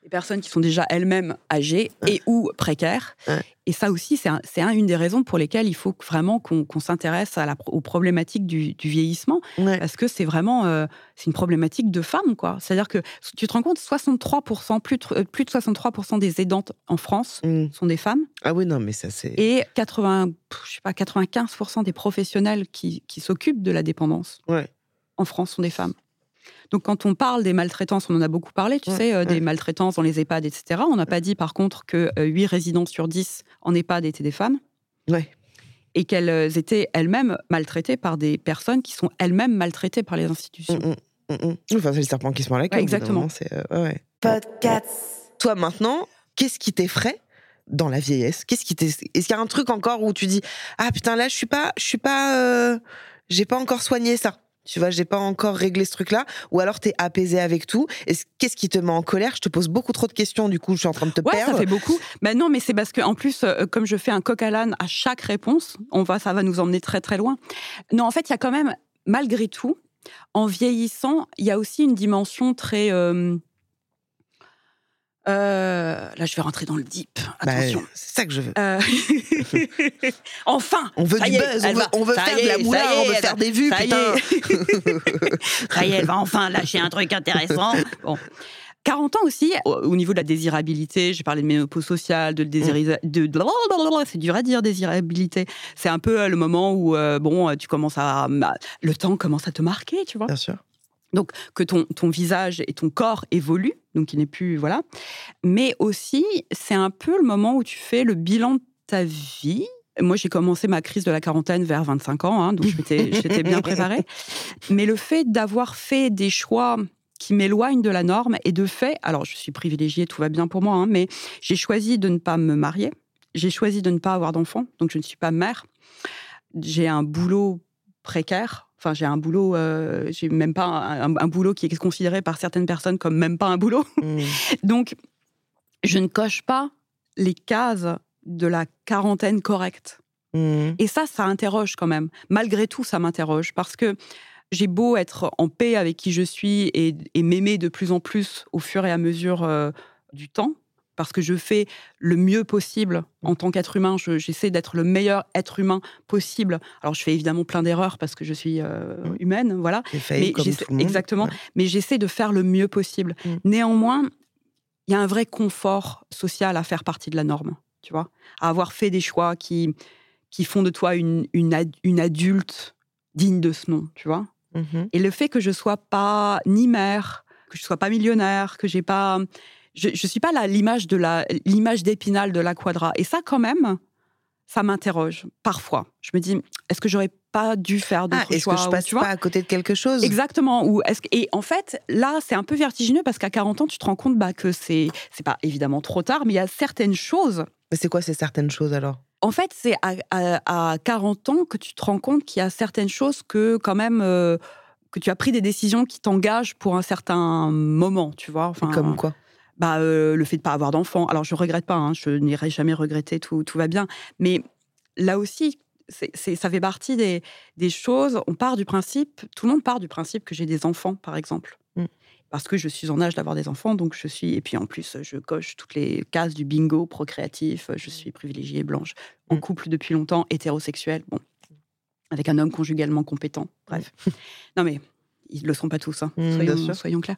Les personnes qui sont déjà elles-mêmes âgées et ou précaires. Ouais. Et ça aussi, c'est un- c'est un- une des raisons pour lesquelles il faut vraiment qu'on s'intéresse aux problématiques du, du vieillissement, Ouais. parce que c'est vraiment euh, c'est une problématique de femmes. quoi. C'est-à-dire que tu te rends compte, 63%, plus de, euh, plus de 63% des aidantes en France Mm. sont des femmes Ah oui, non, mais ça, c'est. et 80, pff, je sais pas, 95% des professionnels qui, qui s'occupent de la dépendance Ouais. en France sont des femmes. Donc quand on parle des maltraitances, on en a beaucoup parlé, tu Ouais, sais, euh, des ouais. maltraitances dans les EHPAD, etc. On n'a pas dit par contre que euh, 8 résidents sur 10 en EHPAD étaient des femmes Ouais. et qu'elles euh, étaient elles-mêmes maltraitées par des personnes qui sont elles-mêmes maltraitées par les institutions. Mm, mm, mm, mm. Enfin, c'est le serpent qui se mord la queue. Ouais, exactement. euh, ouais, ouais. Toi, maintenant, qu'est-ce qui t'effraie dans la vieillesse? Qu'est-ce qui t'est- Est-ce qu'il y a un truc encore où tu dis Ah putain, là, je suis pas. Je suis pas. euh, J'ai pas encore soigné ça. Tu vois, j'ai pas encore réglé ce truc-là. Ou alors, t'es apaisé avec tout. Est-ce- Qu'est-ce qui te met en colère? Je te pose beaucoup trop de questions, du coup, je suis en train de te Ouais, perdre. ça fait beaucoup. Mais non, mais c'est parce que en plus, euh, comme je fais un coq à l'âne à chaque réponse, on va, ça va nous emmener très très loin. Non, en fait, il y a quand même, malgré tout, en vieillissant, il y a aussi une dimension très. euh, euh, là, je vais rentrer dans le deep. Bah, Attention. c'est ça que je veux. Euh, enfin On veut du buzz, on veut, on faire de la moula, on veut faire des vues, Ça putain. est. Ça y est, elle va enfin lâcher un truc intéressant. Bon. 40 ans aussi, au au niveau de la désirabilité, j'ai parlé de ménopause sociale, de, désirisa- de, de- c'est dur à dire désirabilité. C'est un peu euh, le moment où euh, bon, tu commences à, le temps commence à te marquer, tu vois. Bien sûr. Donc que ton, visage et ton corps évoluent, donc il n'est plus voilà. Mais aussi, c'est un peu le moment où tu fais le bilan de ta vie. Moi, j'ai commencé ma crise de la quarantaine vers 25 ans, hein, donc j'étais bien préparée. Mais le fait d'avoir fait des choix qui m'éloignent de la norme. Et de fait, alors je suis privilégiée, tout va bien pour moi, hein, mais j'ai choisi de ne pas me marier. J'ai choisi de ne pas avoir d'enfants, donc je ne suis pas mère. J'ai un boulot précaire. Enfin, j'ai un boulot, euh, j'ai même pas un, boulot qui est considéré par certaines personnes comme même pas un boulot. Mmh. donc, je ne coche pas les cases de la quarantaine correcte. Mmh. Et ça, ça interroge quand même. Malgré tout, ça m'interroge parce que j'ai beau être en paix avec qui je suis et, m'aimer de plus en plus au fur et à mesure euh, du temps, parce que je fais le mieux possible en mmh. tant qu'être humain. J'essaie d'être le meilleur être humain possible. Alors, je fais évidemment plein d'erreurs parce que je suis euh, mmh. humaine, voilà. Mais exactement. Mais j'essaie de faire le mieux possible. Néanmoins, il y a un vrai confort social à faire partie de la norme, tu vois, à avoir fait des choix qui qui font de toi une, une, une adulte digne de ce nom, tu vois. Mmh Et le fait que je sois pas ni mère, que je sois pas millionnaire, que j'ai pas, je, je suis pas là l'image de la l'image d'épinal de la quadra. Et ça quand même, ça m'interroge parfois. Je me dis, est-ce que j'aurais pas dû faire d'autres ah, est-ce que je passe pas à côté de quelque chose? Exactement. Ou est-ce et en fait, là, c'est un peu vertigineux parce qu'à 40 ans, tu te rends compte bah, que c'est c'est pas évidemment trop tard, mais il y a certaines choses. Mais c'est quoi ces certaines choses alors? En fait, c'est à, 40 ans que tu te rends compte qu'il y a certaines choses que, quand même, euh, que tu as pris des décisions qui t'engagent pour un certain moment, tu vois. Enfin, comme quoi? Bah, euh, le fait de ne pas avoir d'enfant. Alors, je ne regrette pas, hein, je n'irai jamais regretter, tout, tout va bien. Mais là aussi, ça fait partie des, des, choses. On part du principe, tout le monde part du principe que j'ai des enfants, par exemple parce que je suis en âge d'avoir des enfants, donc je suis. Et puis en plus, je coche toutes les cases du bingo procréatif. Je suis privilégiée blanche, en mmh. couple depuis longtemps, hétérosexuel, bon, avec un homme conjugalement compétent. Bref. non mais ils ne le sont pas tous, hein. mmh, soyons, clairs.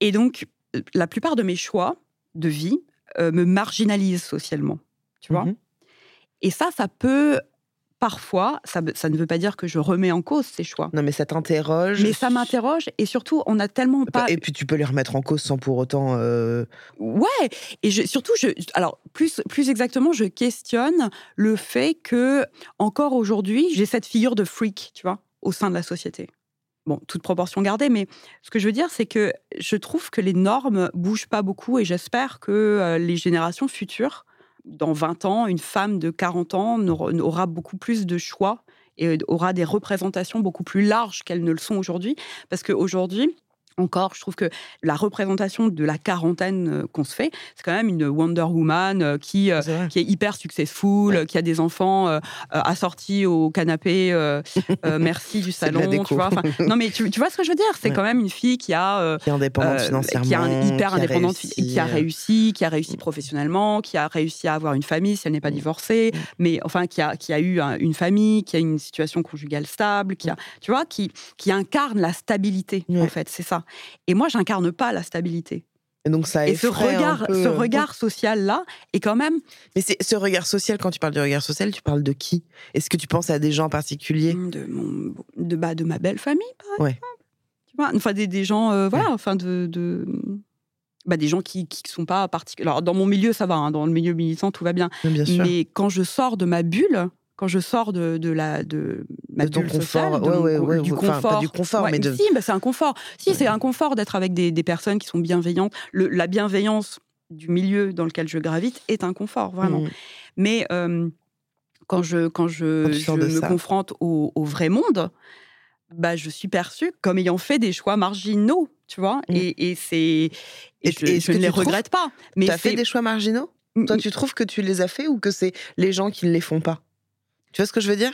Et donc, la plupart de mes choix de vie euh, me marginalisent socialement, tu vois. Mmh et ça, ça peut parfois, ça, ne veut pas dire que je remets en cause ces choix. Non, mais ça t'interroge. Mais ça m'interroge et surtout, on a tellement pas. Et puis tu peux les remettre en cause sans pour autant. Euh, ouais, et surtout, je, alors plus, plus exactement, je questionne le fait que encore aujourd'hui, j'ai cette figure de freak, tu vois, au sein de la société. Bon, toute proportion gardée, mais ce que je veux dire, c'est que je trouve que les normes bougent pas beaucoup et j'espère que euh, les générations futures dans 20 ans, une femme de 40 ans aura beaucoup plus de choix et aura des représentations beaucoup plus larges qu'elles ne le sont aujourd'hui. Parce qu'aujourd'hui, encore, je trouve que la représentation de la quarantaine euh, qu'on se fait, c'est quand même une Wonder Woman euh, qui, euh, est, qui est hyper successful, qui a des enfants assortis au canapé, merci du salon, tu vois. non, mais tu, vois ce que je veux dire? C'est quand même une fille qui a qui est indépendante financièrement, qui est hyper indépendante, qui a réussi, qui a réussi professionnellement, qui a réussi à avoir une famille si elle n'est pas mm. divorcée, mm. mais enfin qui a qui a eu une famille, qui a une situation conjugale stable, qui a, tu vois, qui qui incarne la stabilité en fait, c'est ça. Et moi, j'incarne pas la stabilité. Et donc ça et ce regard, ce regard social là est quand même. Mais c'est ce regard social. Quand tu parles du regard social, tu parles de qui? Est-ce que tu penses à des gens particuliers De mon, de bah, de ma belle famille, par exemple. Tu vois, enfin des, des gens, euh, voilà, enfin de, de bah, des gens qui qui sont pas particuliers. Alors dans mon milieu, ça va. Hein, dans le milieu militant, tout va bien. bien sûr. Mais quand je sors de ma bulle, quand je sors de, de la de ma de ton confort, du confort, du confort, mais si, bah, c'est un confort. Si, c'est un confort d'être avec des, des, personnes qui sont bienveillantes. Le, la bienveillance du milieu dans lequel je gravite est un confort, vraiment. Mmh. Mais euh, quand je quand je, je me confronte au, au, vrai monde, bah je suis perçue comme ayant fait des choix marginaux, tu vois. Mmh. Et, et c'est et, je, ne les regrette pas. Mais tu as fait des choix marginaux? Mmh, Toi, tu trouves que tu les as fait ou que c'est les gens qui ne les font pas? Tu vois ce que je veux dire?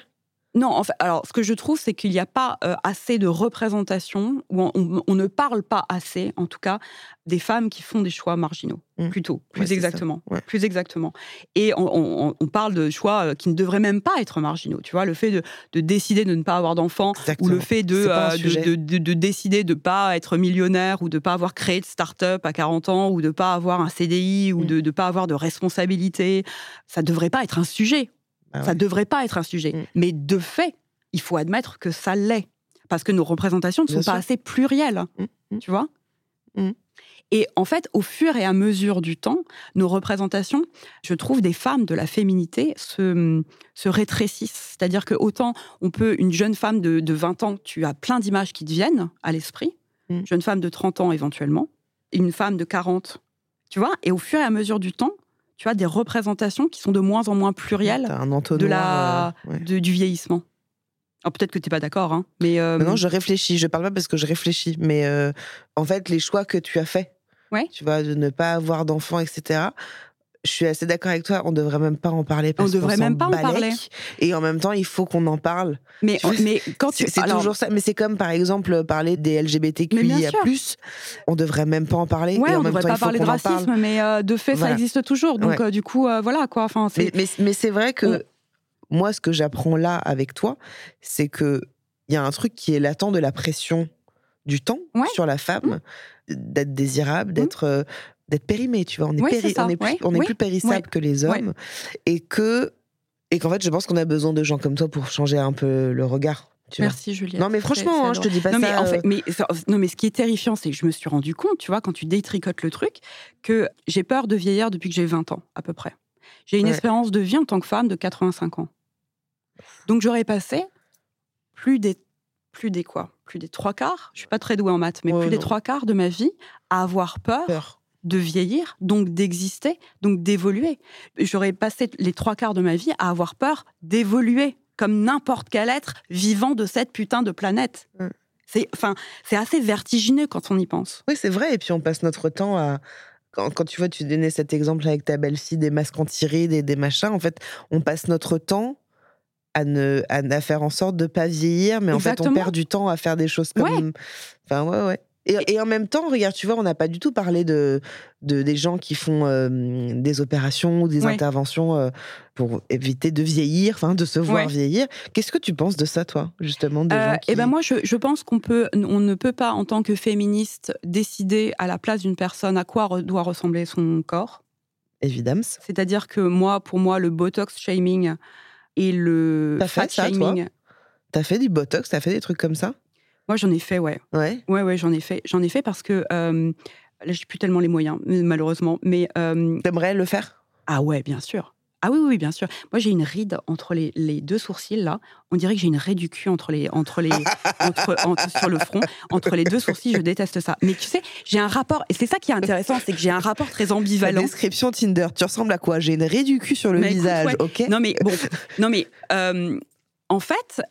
Non, en fait, alors ce que je trouve, c'est qu'il n'y a pas euh, assez de représentation, ou on, ne parle pas assez, en tout cas, des femmes qui font des choix marginaux, mmh. plutôt, plus exactement, plus exactement. Et on, parle de choix euh, qui ne devraient même pas être marginaux. Tu vois, le fait de, décider de ne pas avoir d'enfants, ou le fait de, euh, de, décider de ne pas être millionnaire, ou de ne pas avoir créé de start-up à 40 ans, ou de ne pas avoir un CDI, ou mmh. de ne pas avoir de responsabilité, ça ne devrait pas être un sujet ah ça ne devrait pas être un sujet. Mm. Mais de fait, il faut admettre que ça l'est. Parce que nos représentations ne sont pas assez plurielles. Mm, mm. Tu vois? Et en fait, au fur et à mesure du temps, nos représentations, je trouve, des femmes de la féminité se, se rétrécissent. C'est-à-dire que autant on peut, une jeune femme de, de 20 ans, tu as plein d'images qui te viennent à l'esprit, Mm. jeune femme de 30 ans éventuellement, une femme de 40. Tu vois? Et au fur et à mesure du temps, tu as des représentations qui sont de moins en moins plurielles un entonnoir. de la, euh, ouais. de- du vieillissement. Alors peut-être que tu n'es pas d'accord, hein, mais. euh, Non, je réfléchis. Je parle pas parce que je réfléchis, mais euh, en fait, les choix que tu as faits, Ouais. tu vois, de ne pas avoir d'enfants, etc. Je suis assez d'accord avec toi. On devrait même pas en parler. Parce devrait qu'on s'en même pas en parler. Et en même temps, il faut qu'on en parle. mais, quand tu. C'est alors, toujours ça. Mais c'est comme par exemple parler des LGBTQIA+. On devrait même pas en parler. Ouais, et en on ne même devrait temps, pas parler de parle. racisme, mais euh, de fait, Voilà. ça existe toujours. Donc, Ouais. euh, du coup, euh, voilà, quoi. Enfin, Mais, mais, mais c'est vrai que On- moi, ce que j'apprends là avec toi, c'est que il y a un truc qui est latent de la pression du temps Ouais. Mmh. sur la femme, d'être désirable, d'être euh, d'être périmée, tu vois. On est, Oui, péri- on est plus, on est plus périssable que les hommes, et que et qu'en fait, je pense qu'on a besoin de gens comme toi pour changer un peu le regard. Tu vois. Merci, Juliette. Non, mais franchement, hein, je te dis pas non, ça. mais en fait, euh, mais, ça- non, mais ce qui est terrifiant, c'est que je me suis rendu compte, tu vois, quand tu détricotes le truc, que j'ai peur de vieillir depuis que j'ai 20 ans, à peu près. J'ai une Ouais. espérance de vie en tant que femme de 85 ans. Donc j'aurais passé plus des, plus des quoi? Plus des trois quarts, je suis pas très douée en maths, mais Ouais, plus des trois quarts de ma vie à avoir peur peur. De vieillir, donc d'exister, donc d'évoluer. J'aurais passé les trois quarts de ma vie à avoir peur d'évoluer, comme n'importe quel être vivant de cette putain de planète. Mm. C'est, enfin, c'est assez vertigineux quand on y pense. Oui, c'est vrai. Et puis on passe notre temps à. Quand, quand tu vois, tu donnais cet exemple avec ta belle-fille, des masques anti-rides et des machins. En fait, on passe notre temps à, ne, à, à faire en sorte de ne pas vieillir, mais en fait, on perd du temps à faire des choses comme. Enfin, ouais, ouais. Et, et en même temps, regarde, tu vois, on n'a pas du tout parlé de, de des gens qui font euh, des opérations ou des Ouais. interventions euh, pour éviter de vieillir, enfin, de se voir Ouais. vieillir. Qu'est-ce que tu penses de ça, toi, justement, des Euh, gens qui... Eh ben moi, je, je pense qu'on peut, on ne peut pas, en tant que féministe, décider à la place d'une personne à quoi doit ressembler son corps. Évidemment. C'est-à-dire que moi, pour moi, le botox shaming et le fat shaming, T'as fait du botox, t'as fait des trucs comme ça? Moi j'en ai fait, ouais. Ouais. Ouais, ouais, j'en ai fait. J'en ai fait parce que euh, là, j'ai plus tellement les moyens, malheureusement. Mais euh, T'aimerais le faire? Ah ouais, bien sûr. Ah oui, oui, bien sûr. Moi, j'ai une ride entre les, les deux sourcils là. On dirait que j'ai une raie du cul entre les, entre les, entre, entre- sur le front, entre les deux sourcils. Je déteste ça. Mais tu sais, j'ai un rapport, et c'est ça qui est intéressant, c'est que j'ai un rapport très La ambivalent. description Tinder, tu ressembles à quoi? J'ai une raie du cul sur le Mais écoute, visage, ouais. ok? Non mais bon, non mais euh, en fait,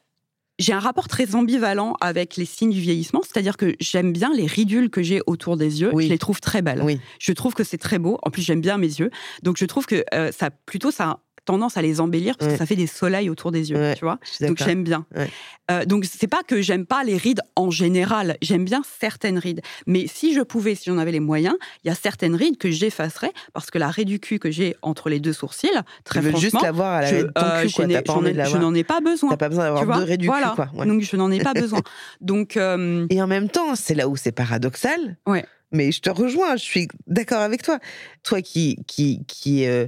j'ai un rapport très ambivalent avec les signes du vieillissement, c'est-à-dire que j'aime bien les ridules que j'ai autour des yeux, Oui. je les trouve très belles. Oui. Je trouve que c'est très beau. En plus, j'aime bien mes yeux, donc je trouve que euh, ça plutôt ça tendance à les embellir parce Ouais. que ça fait des soleils autour des yeux, Ouais, tu vois. Donc j'aime bien. Ouais. Euh, donc c'est pas que j'aime pas les rides en général, j'aime bien certaines rides. Mais si je pouvais, si j'en avais les moyens, il y a certaines rides que j'effacerais parce que la raie du cul que j'ai entre les deux sourcils, très Tu veux franchement, juste l'avoir à la je, euh, cul, je quoi. pas envie de n'en ai pas besoin. T'as pas besoin d'avoir deux raies du voilà. cul, quoi. Donc je n'en ai pas besoin. Donc euh, Et en même temps, c'est là où c'est paradoxal. Ouais. Mais je te rejoins, je suis d'accord avec toi. Toi qui, qui, qui euh,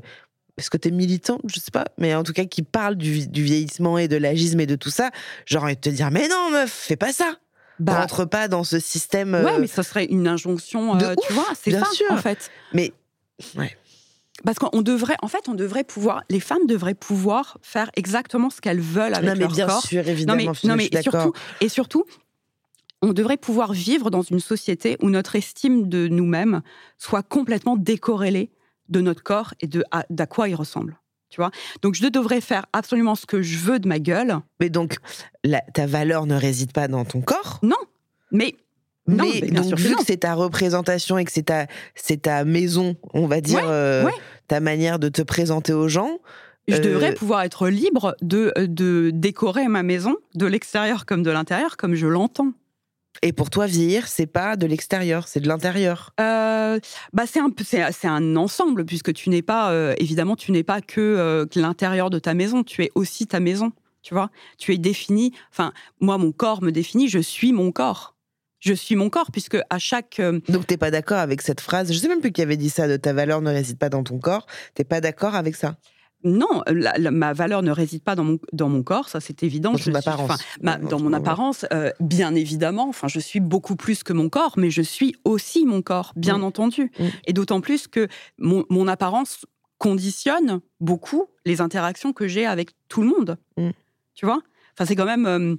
est-ce que tu es militante Je sais pas, mais en tout cas qui parle du, du vieillissement et de l'agisme et de tout ça, j'ai envie de te dire, mais non, meuf, fais pas ça. bah, Rentre pas dans ce système. ouais, euh, mais ça serait une injonction, de euh, tu ouf, vois, c'est ça sûr. en fait. Mais ouais. Parce qu'on devrait, en fait, on devrait pouvoir, les femmes devraient pouvoir faire exactement ce qu'elles veulent avec non, mais leur bien corps. sûr, Non évidemment, mais, non, mais suis d'accord. surtout, et surtout, on devrait pouvoir vivre dans une société où notre estime de nous-mêmes soit complètement décorrélée de notre corps et de à, d'à quoi il ressemble. Tu vois Donc je devrais faire absolument ce que je veux de ma gueule. Mais donc, la- ta valeur ne réside pas dans ton corps? Non, mais non, mais mais bien donc, sûr vu que c'est ta représentation et que c'est ta, c'est ta maison, on va dire, Ouais, euh, ouais. ta manière de te présenter aux gens, je euh, devrais pouvoir être libre de, de décorer ma maison de l'extérieur comme de l'intérieur, comme je l'entends. Et pour toi, vieillir, c'est pas de l'extérieur, c'est de l'intérieur. Euh, bah c'est un c'est c'est un ensemble puisque tu n'es pas euh, évidemment tu n'es pas que, euh, que l'intérieur de ta maison tu es aussi ta maison tu vois tu es défini enfin moi mon corps me définit je suis mon corps je suis mon corps puisque à chaque Donc, t'es pas d'accord avec cette phrase. Je sais même plus qui avait dit ça, de ta valeur ne réside pas dans ton corps. T'es pas d'accord avec ça non la- la- ma valeur ne réside pas dans mon dans mon corps ça c'est évident. Dans Je suis- ma- Dans mon apparence euh, bien évidemment enfin je suis beaucoup plus que mon corps mais je suis aussi mon corps bien Mm. entendu. Mm. et d'autant plus que mon, mon apparence conditionne beaucoup les interactions que j'ai avec tout le monde. Mm. tu vois? Enfin c'est quand même euh,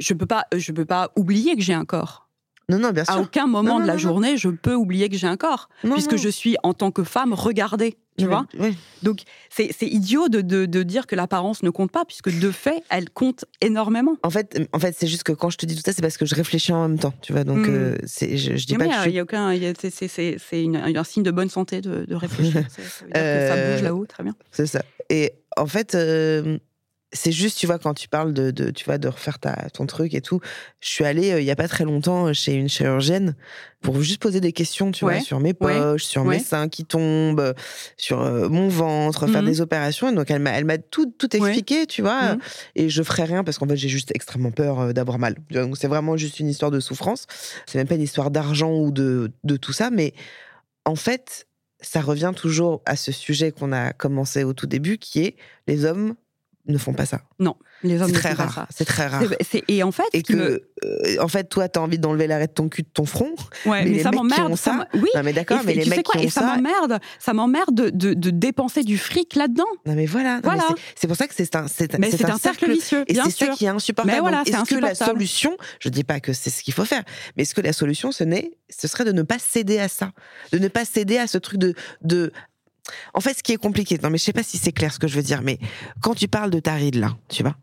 je peux pas je peux pas oublier que j'ai un corps Non, non, bien sûr. À aucun moment Non, de la journée, je peux oublier que j'ai un corps, puisque je suis, en tant que femme, regardée. Tu Oui, vois oui. Donc, c'est idiot de, de- de dire que l'apparence ne compte pas, puisque de fait, elle compte énormément. En fait, en fait c'est juste que quand je te dis tout ça, c'est parce que je réfléchis en même temps, tu vois. Donc, Mm. euh, je, je dis Non, pas mais, que je euh, suis il y a aucun, c'est- un signe de bonne santé de, de réfléchir. Ça veut dire que ça Euh, bouge là-haut, très bien. C'est ça. Et en fait, euh, c'est juste, tu vois, quand tu parles de, de- tu vois, de refaire ta, ton truc et tout, je suis allée euh, il y a pas très longtemps chez une chirurgienne pour juste poser des questions, tu vois, sur mes ouais, poches, sur mes seins qui tombent, euh, sur euh, mon ventre, faire Mhm. des opérations. Et donc, elle m'a, elle m'a tout, tout expliqué, tu vois. Mhm. Et je ferai rien parce qu'en fait, j'ai juste extrêmement peur euh, d'avoir mal. Donc, c'est vraiment juste une histoire de souffrance. C'est même pas une histoire d'argent ou de, de tout ça, mais en fait, ça revient toujours à ce sujet qu'on a commencé au tout début, qui est les hommes ne font pas ça. Les hommes ne très font pas ça. C'est très rare. C'est- c'est- et en fait, Et que, me- euh, en fait, toi, t'as envie d'enlever l'arrêt de ton cul de ton front. ouais, mais ça m'emmerde. ça ça, oui. Non, mais d'accord, Et mais les mecs quoi qui Et ça ça. m'emmerde. Ça m'emmerde de, de- de dépenser du fric là-dedans. Non, mais voilà. Non, mais Voilà. c'est- C'est pour ça que c'est un, c'est, Mais c'est un cercle vicieux, Et bien c'est ça sûr. qui est insupportable. Mais voilà, Donc, est-ce que la solution, je dis pas que c'est ce qu'il faut faire, mais est-ce que la solution, ce n'est, ce serait de ne pas céder à ça, de ne pas céder à ce truc de, de. En fait, ce qui est compliqué, non mais je sais pas si c'est clair ce que je veux dire, mais quand tu parles de ta ride là, tu vois,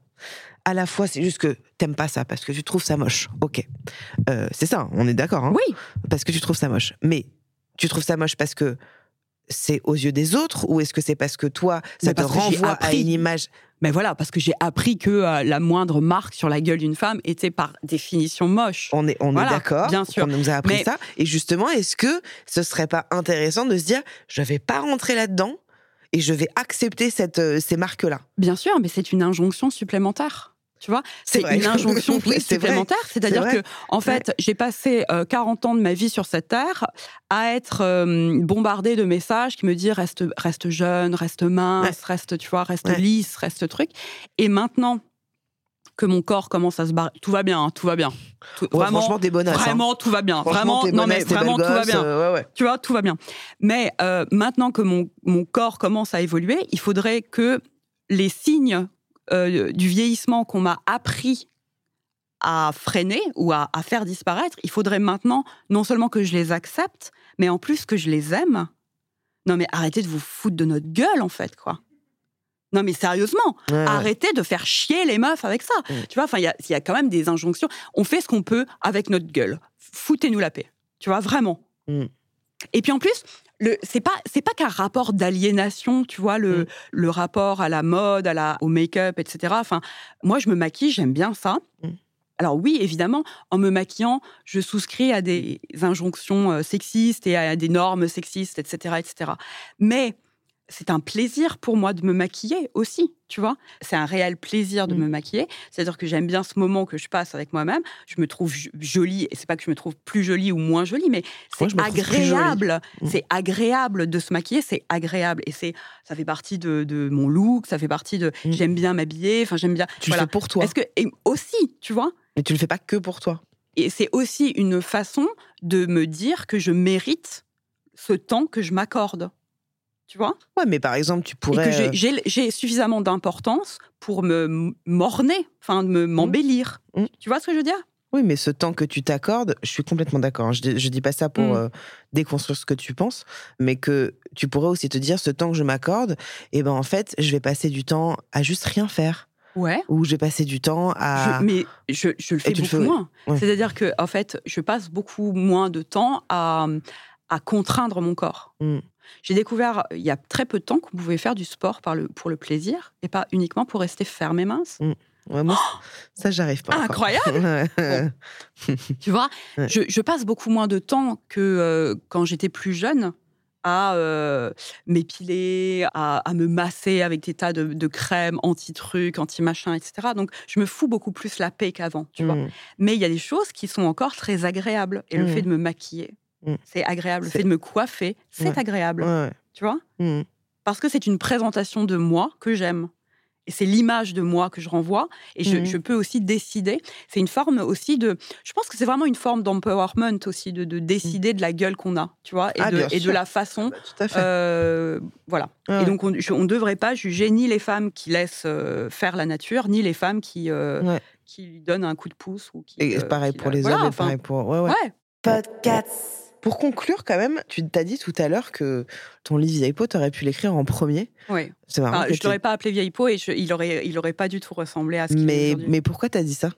à la fois c'est juste que t'aimes pas ça parce que tu trouves ça moche, ok, Euh, c'est ça, on est d'accord, hein, Oui. parce que tu trouves ça moche, mais tu trouves ça moche parce que c'est aux yeux des autres ou est-ce que c'est parce que toi ça Mais te renvoie à une image Mais voilà, parce que j'ai appris que euh, la moindre marque sur la gueule d'une femme était par définition moche. On est, on Voilà, est d'accord. bien sûr. On nous a appris Mais- ça. Et justement, est-ce que ce serait pas intéressant de se dire, je vais pas rentrer là-dedans et je vais accepter cette, euh, ces marques-là? Bien sûr, mais c'est une injonction supplémentaire. Tu vois, C'est une injonction Oui, supplémentaire. C'est-à-dire C'est que, en fait, j'ai passé euh, 40 ans de ma vie sur cette terre à être euh, bombardée de messages qui me disent reste, reste jeune, reste mince, reste, tu vois, reste Ouais. lisse, reste truc. Et maintenant que mon corps commence à se barrer, tout va bien, hein, tout va bien. Tout- vraiment, Franchement, des hein. vraiment, tout va bien. Vraiment, non mais tout va bien. euh. Tu vois, tout va bien. Mais euh, maintenant que mon, mon corps commence à évoluer, il faudrait que les signes euh, du vieillissement qu'on m'a appris à freiner ou à, à faire disparaître, il faudrait maintenant non seulement que je les accepte, mais en plus que je les aime. Non mais arrêtez de vous foutre de notre gueule en fait, quoi. Non mais sérieusement, Ouais, ouais. arrêtez de faire chier les meufs avec ça. Tu vois, enfin, il y y a quand même des injonctions. On fait ce qu'on peut avec notre gueule. Foutez-nous la paix. Tu vois, vraiment. Mm. Et puis en plus, le, c'est pas, c'est pas qu'un rapport d'aliénation, tu vois, le, Mm. le rapport à la mode, à la, au make-up, etc. Enfin, moi, je me maquille, j'aime bien ça. Mm. Alors oui, évidemment, en me maquillant, je souscris à des injonctions euh, sexistes et à des normes sexistes, etc., etc. Mais c'est un plaisir pour moi de me maquiller aussi, tu vois. C'est un réel plaisir de Mm. me maquiller. C'est-à-dire que j'aime bien ce moment que je passe avec moi-même. Je me trouve jo- jolie, et c'est pas que je me trouve plus jolie ou moins jolie, mais c'est agréable. Mm. C'est agréable de se maquiller, c'est agréable. Et c'est, ça fait partie de, de mon look, ça fait partie de. Mm. J'aime bien m'habiller, enfin, j'aime bien. Tu voilà. le fais pour toi. Est-ce que. Et aussi, tu vois, Mais tu le fais pas que pour toi. et c'est aussi une façon de me dire que je mérite ce temps que je m'accorde. Tu vois? Ouais, mais par exemple, tu Et pourrais. que j'ai- euh, j'ai j'ai suffisamment d'importance pour me m'orner, enfin, me m'embellir. Mm. Tu vois ce que je veux dire? Oui, mais ce temps que tu t'accordes, je suis complètement d'accord. hein. Je, je dis pas ça pour Mm. euh, déconstruire ce que tu penses, mais que tu pourrais aussi te dire, ce temps que je m'accorde, et ben en fait, je vais passer du temps à juste rien faire, Ouais. ou je vais passer du temps à. Je- mais je, je le fais le beaucoup fais, moins. Ouais. C'est-à-dire que, en fait, je passe beaucoup moins de temps à, à contraindre mon corps. Mm. J'ai découvert il y a très peu de temps qu'on pouvait faire du sport par le, pour le plaisir et pas uniquement pour rester ferme et mince. Ouais, moi, ça, j'arrive pas. Incroyable. Tu vois, Ouais. je, je passe beaucoup moins de temps que euh, quand j'étais plus jeune à euh, m'épiler, à, à me masser avec des tas de, de crèmes anti-trucs, anti-machin, etc. Donc, je me fous beaucoup plus la paix qu'avant, tu vois. Mm. Mais il y a des choses qui sont encore très agréables. Et le Mm. fait de me maquiller, Mm. c'est agréable. Le C'est- fait de me coiffer, c'est Ouais. agréable. Ouais, Tu vois. Mm. Parce que c'est une présentation de moi que j'aime. Et c'est l'image de moi que je renvoie. Et je, Mhm. je peux aussi décider. C'est une forme aussi de. Je pense que c'est vraiment une forme d'empowerment aussi, de, de décider de la gueule qu'on a, tu vois, et, Ah, de, et la façon. Bah, tout à fait. euh, voilà. Ouais, Et donc, on ne devrait pas juger ni les femmes qui laissent euh, faire la nature, ni les femmes qui, euh, Ouais. qui lui donne un coup de pouce ou qui. Et pareil qui pour la- les voilà, hommes et enfin, pareil pour. Ouais, ouais. Ouais. Podcast. Pour conclure, quand même, tu t'as dit tout à l'heure que ton livre Vieille Peau, t'aurais pu l'écrire en premier. ouais. C'est marrant. Enfin, je l'aurais pas appelé vieille peau et je- il aurait, il aurait pas du tout ressemblé à ce qu'il mais, mais pourquoi t'as dit ça?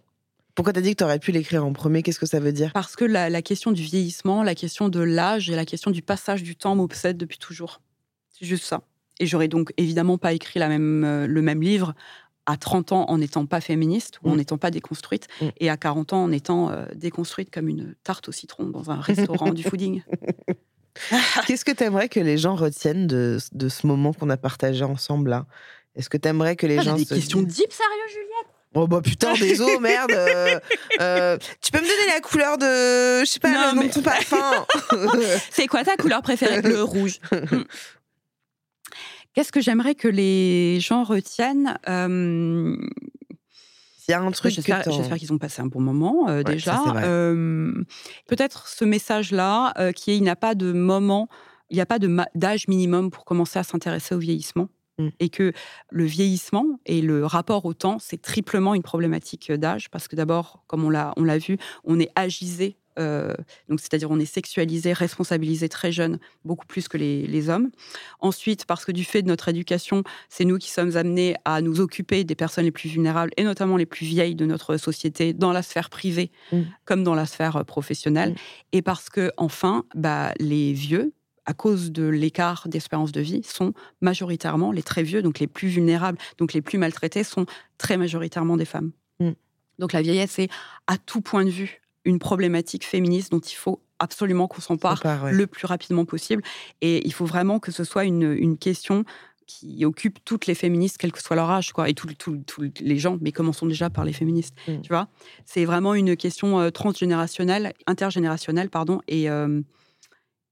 Pourquoi t'as dit que t'aurais pu l'écrire en premier? Qu'est-ce que ça veut dire? Parce que la, la question du vieillissement, la question de l'âge et la question du passage du temps m'obsède depuis toujours. C'est juste ça. Et j'aurais donc évidemment pas écrit la même, euh, le même livre à 30 ans en n'étant pas féministe ou en Mm. n'étant pas déconstruite Mm. et à 40 ans en étant euh, déconstruite comme une tarte au citron dans un restaurant du fooding. Qu'est-ce que t'aimerais que les gens retiennent de, de ce moment qu'on a partagé ensemble là? Est-ce que t'aimerais que les Ah, gens des se questions deep sérieux Juliette? Oh bah putain, désolé, merde. euh, euh, tu peux me donner la couleur de, je sais pas, Non, le nom mais- de ton parfum? C'est quoi ta couleur préférée? Le rouge. Qu'est-ce que j'aimerais que les gens retiennent Euh, S'il y a un truc J'espère qu'ils ont passé un bon moment euh, Ouais, déjà. Euh, Peut-être ce message-là, euh, qui est il n'y a pas de moment, il n'y a pas d'âge minimum pour commencer à s'intéresser au vieillissement. Mm. Et que le vieillissement et le rapport au temps, c'est triplement une problématique d'âge, parce que d'abord, comme on l'a on l'a vu, on est agisé, euh, donc c'est-à-dire on est sexualisé, responsabilisé très jeune, beaucoup plus que les, les hommes. Ensuite, parce que du fait de notre éducation, c'est nous qui sommes amenés à nous occuper des personnes les plus vulnérables et notamment les plus vieilles de notre société dans la sphère privée Mm. comme dans la sphère euh, professionnelle. Mm. Et parce que, enfin, bah, les vieux, à cause de l'écart d'espérance de vie, sont majoritairement les très vieux, donc les plus vulnérables, donc les plus maltraités, sont très majoritairement des femmes. Mm. Donc la vieillesse est, à tout point de vue, une problématique féministe dont il faut absolument qu'on s'empare ouais. le plus rapidement possible. Et il faut vraiment que ce soit une, une question qui occupe toutes les féministes, quel que soit leur âge, quoi, et tous les gens, mais commençons déjà par les féministes, Mm. tu vois. C'est vraiment une question euh, transgénérationnelle, intergénérationnelle, pardon, et, euh,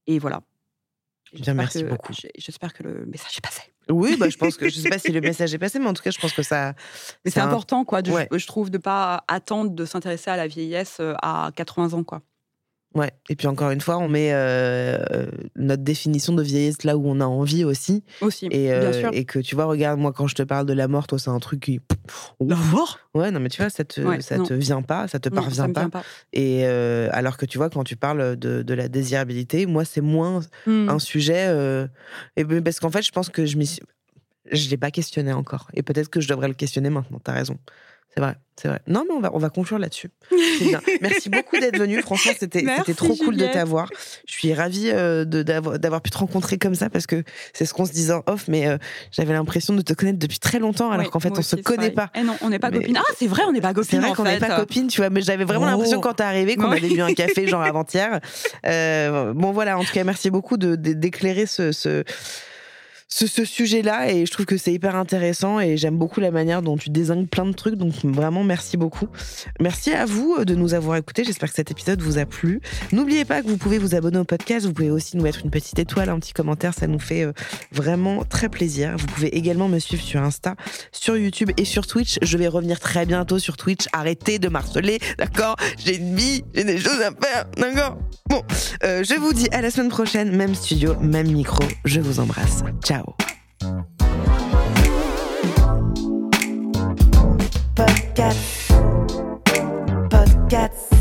et voilà. Bien, merci que- beaucoup. J'espère que le message est passé. Oui, bah, je pense que je sais pas si le message est passé, mais en tout cas, je pense que ça. Mais c'est un- important, quoi, de, Ouais. je trouve, de pas attendre de s'intéresser à la vieillesse euh, à 80 ans, quoi. Ouais. Et puis encore une fois, on met euh, notre définition de vieillesse là où on a envie aussi. Aussi, Et, bien euh, sûr. et que tu vois, regarde, moi, quand je te parle de la mort, toi, c'est un truc qui. La mort Ouais, non, mais tu vois, ça te, Ouais, ça non. te vient pas, ça te Non, parvient ça pas. Et euh, alors que tu vois, quand tu parles de, de la désirabilité, moi, c'est moins Hmm. un sujet. et ben, parce qu'en fait, je pense que je m'y suis- Je l'ai pas questionné encore. Et peut-être que je devrais le questionner maintenant. T'as raison. C'est vrai, c'est vrai. Non, mais on va, on va conclure là-dessus. C'est. Merci beaucoup d'être venu. Franchement, c'était trop cool de t'avoir. Je suis ravie euh, de- d'avoir d'avoir pu te rencontrer comme ça parce que c'est ce qu'on se disait en off, mais euh, j'avais l'impression de te connaître depuis très longtemps alors qu'en fait, on se aussi, c'est connaît pareil. pas. Eh non, on n'est pas Mais- copines. Ah, c'est vrai, on n'est pas C'est copines. vrai en qu'on n'est pas copines, tu vois, mais j'avais vraiment Oh. l'impression quand t'es arrivé qu'on avait bu un café genre avant-hier. Euh, bon voilà, en tout cas, merci beaucoup de- de- d'éclairer ce, ce, ce, sujet-là et je trouve que c'est hyper intéressant et j'aime beaucoup la manière dont tu désingues plein de trucs, donc vraiment merci beaucoup. Merci à vous euh, de nous avoir écoutés, j'espère que cet épisode vous a plu. N'oubliez pas que vous pouvez vous abonner au podcast, vous pouvez aussi nous mettre une petite étoile, un petit commentaire, ça nous fait euh, vraiment très plaisir. Vous pouvez également me suivre sur Insta, sur YouTube et sur Twitch. Je vais revenir très bientôt sur Twitch. Arrêtez de marceler, d'accord? J'ai une vie, j'ai des choses à faire, d'accord? Bon, euh, je vous dis à la semaine prochaine, même studio, même micro. Je vous embrasse. Ciao. Podcast. Podcast.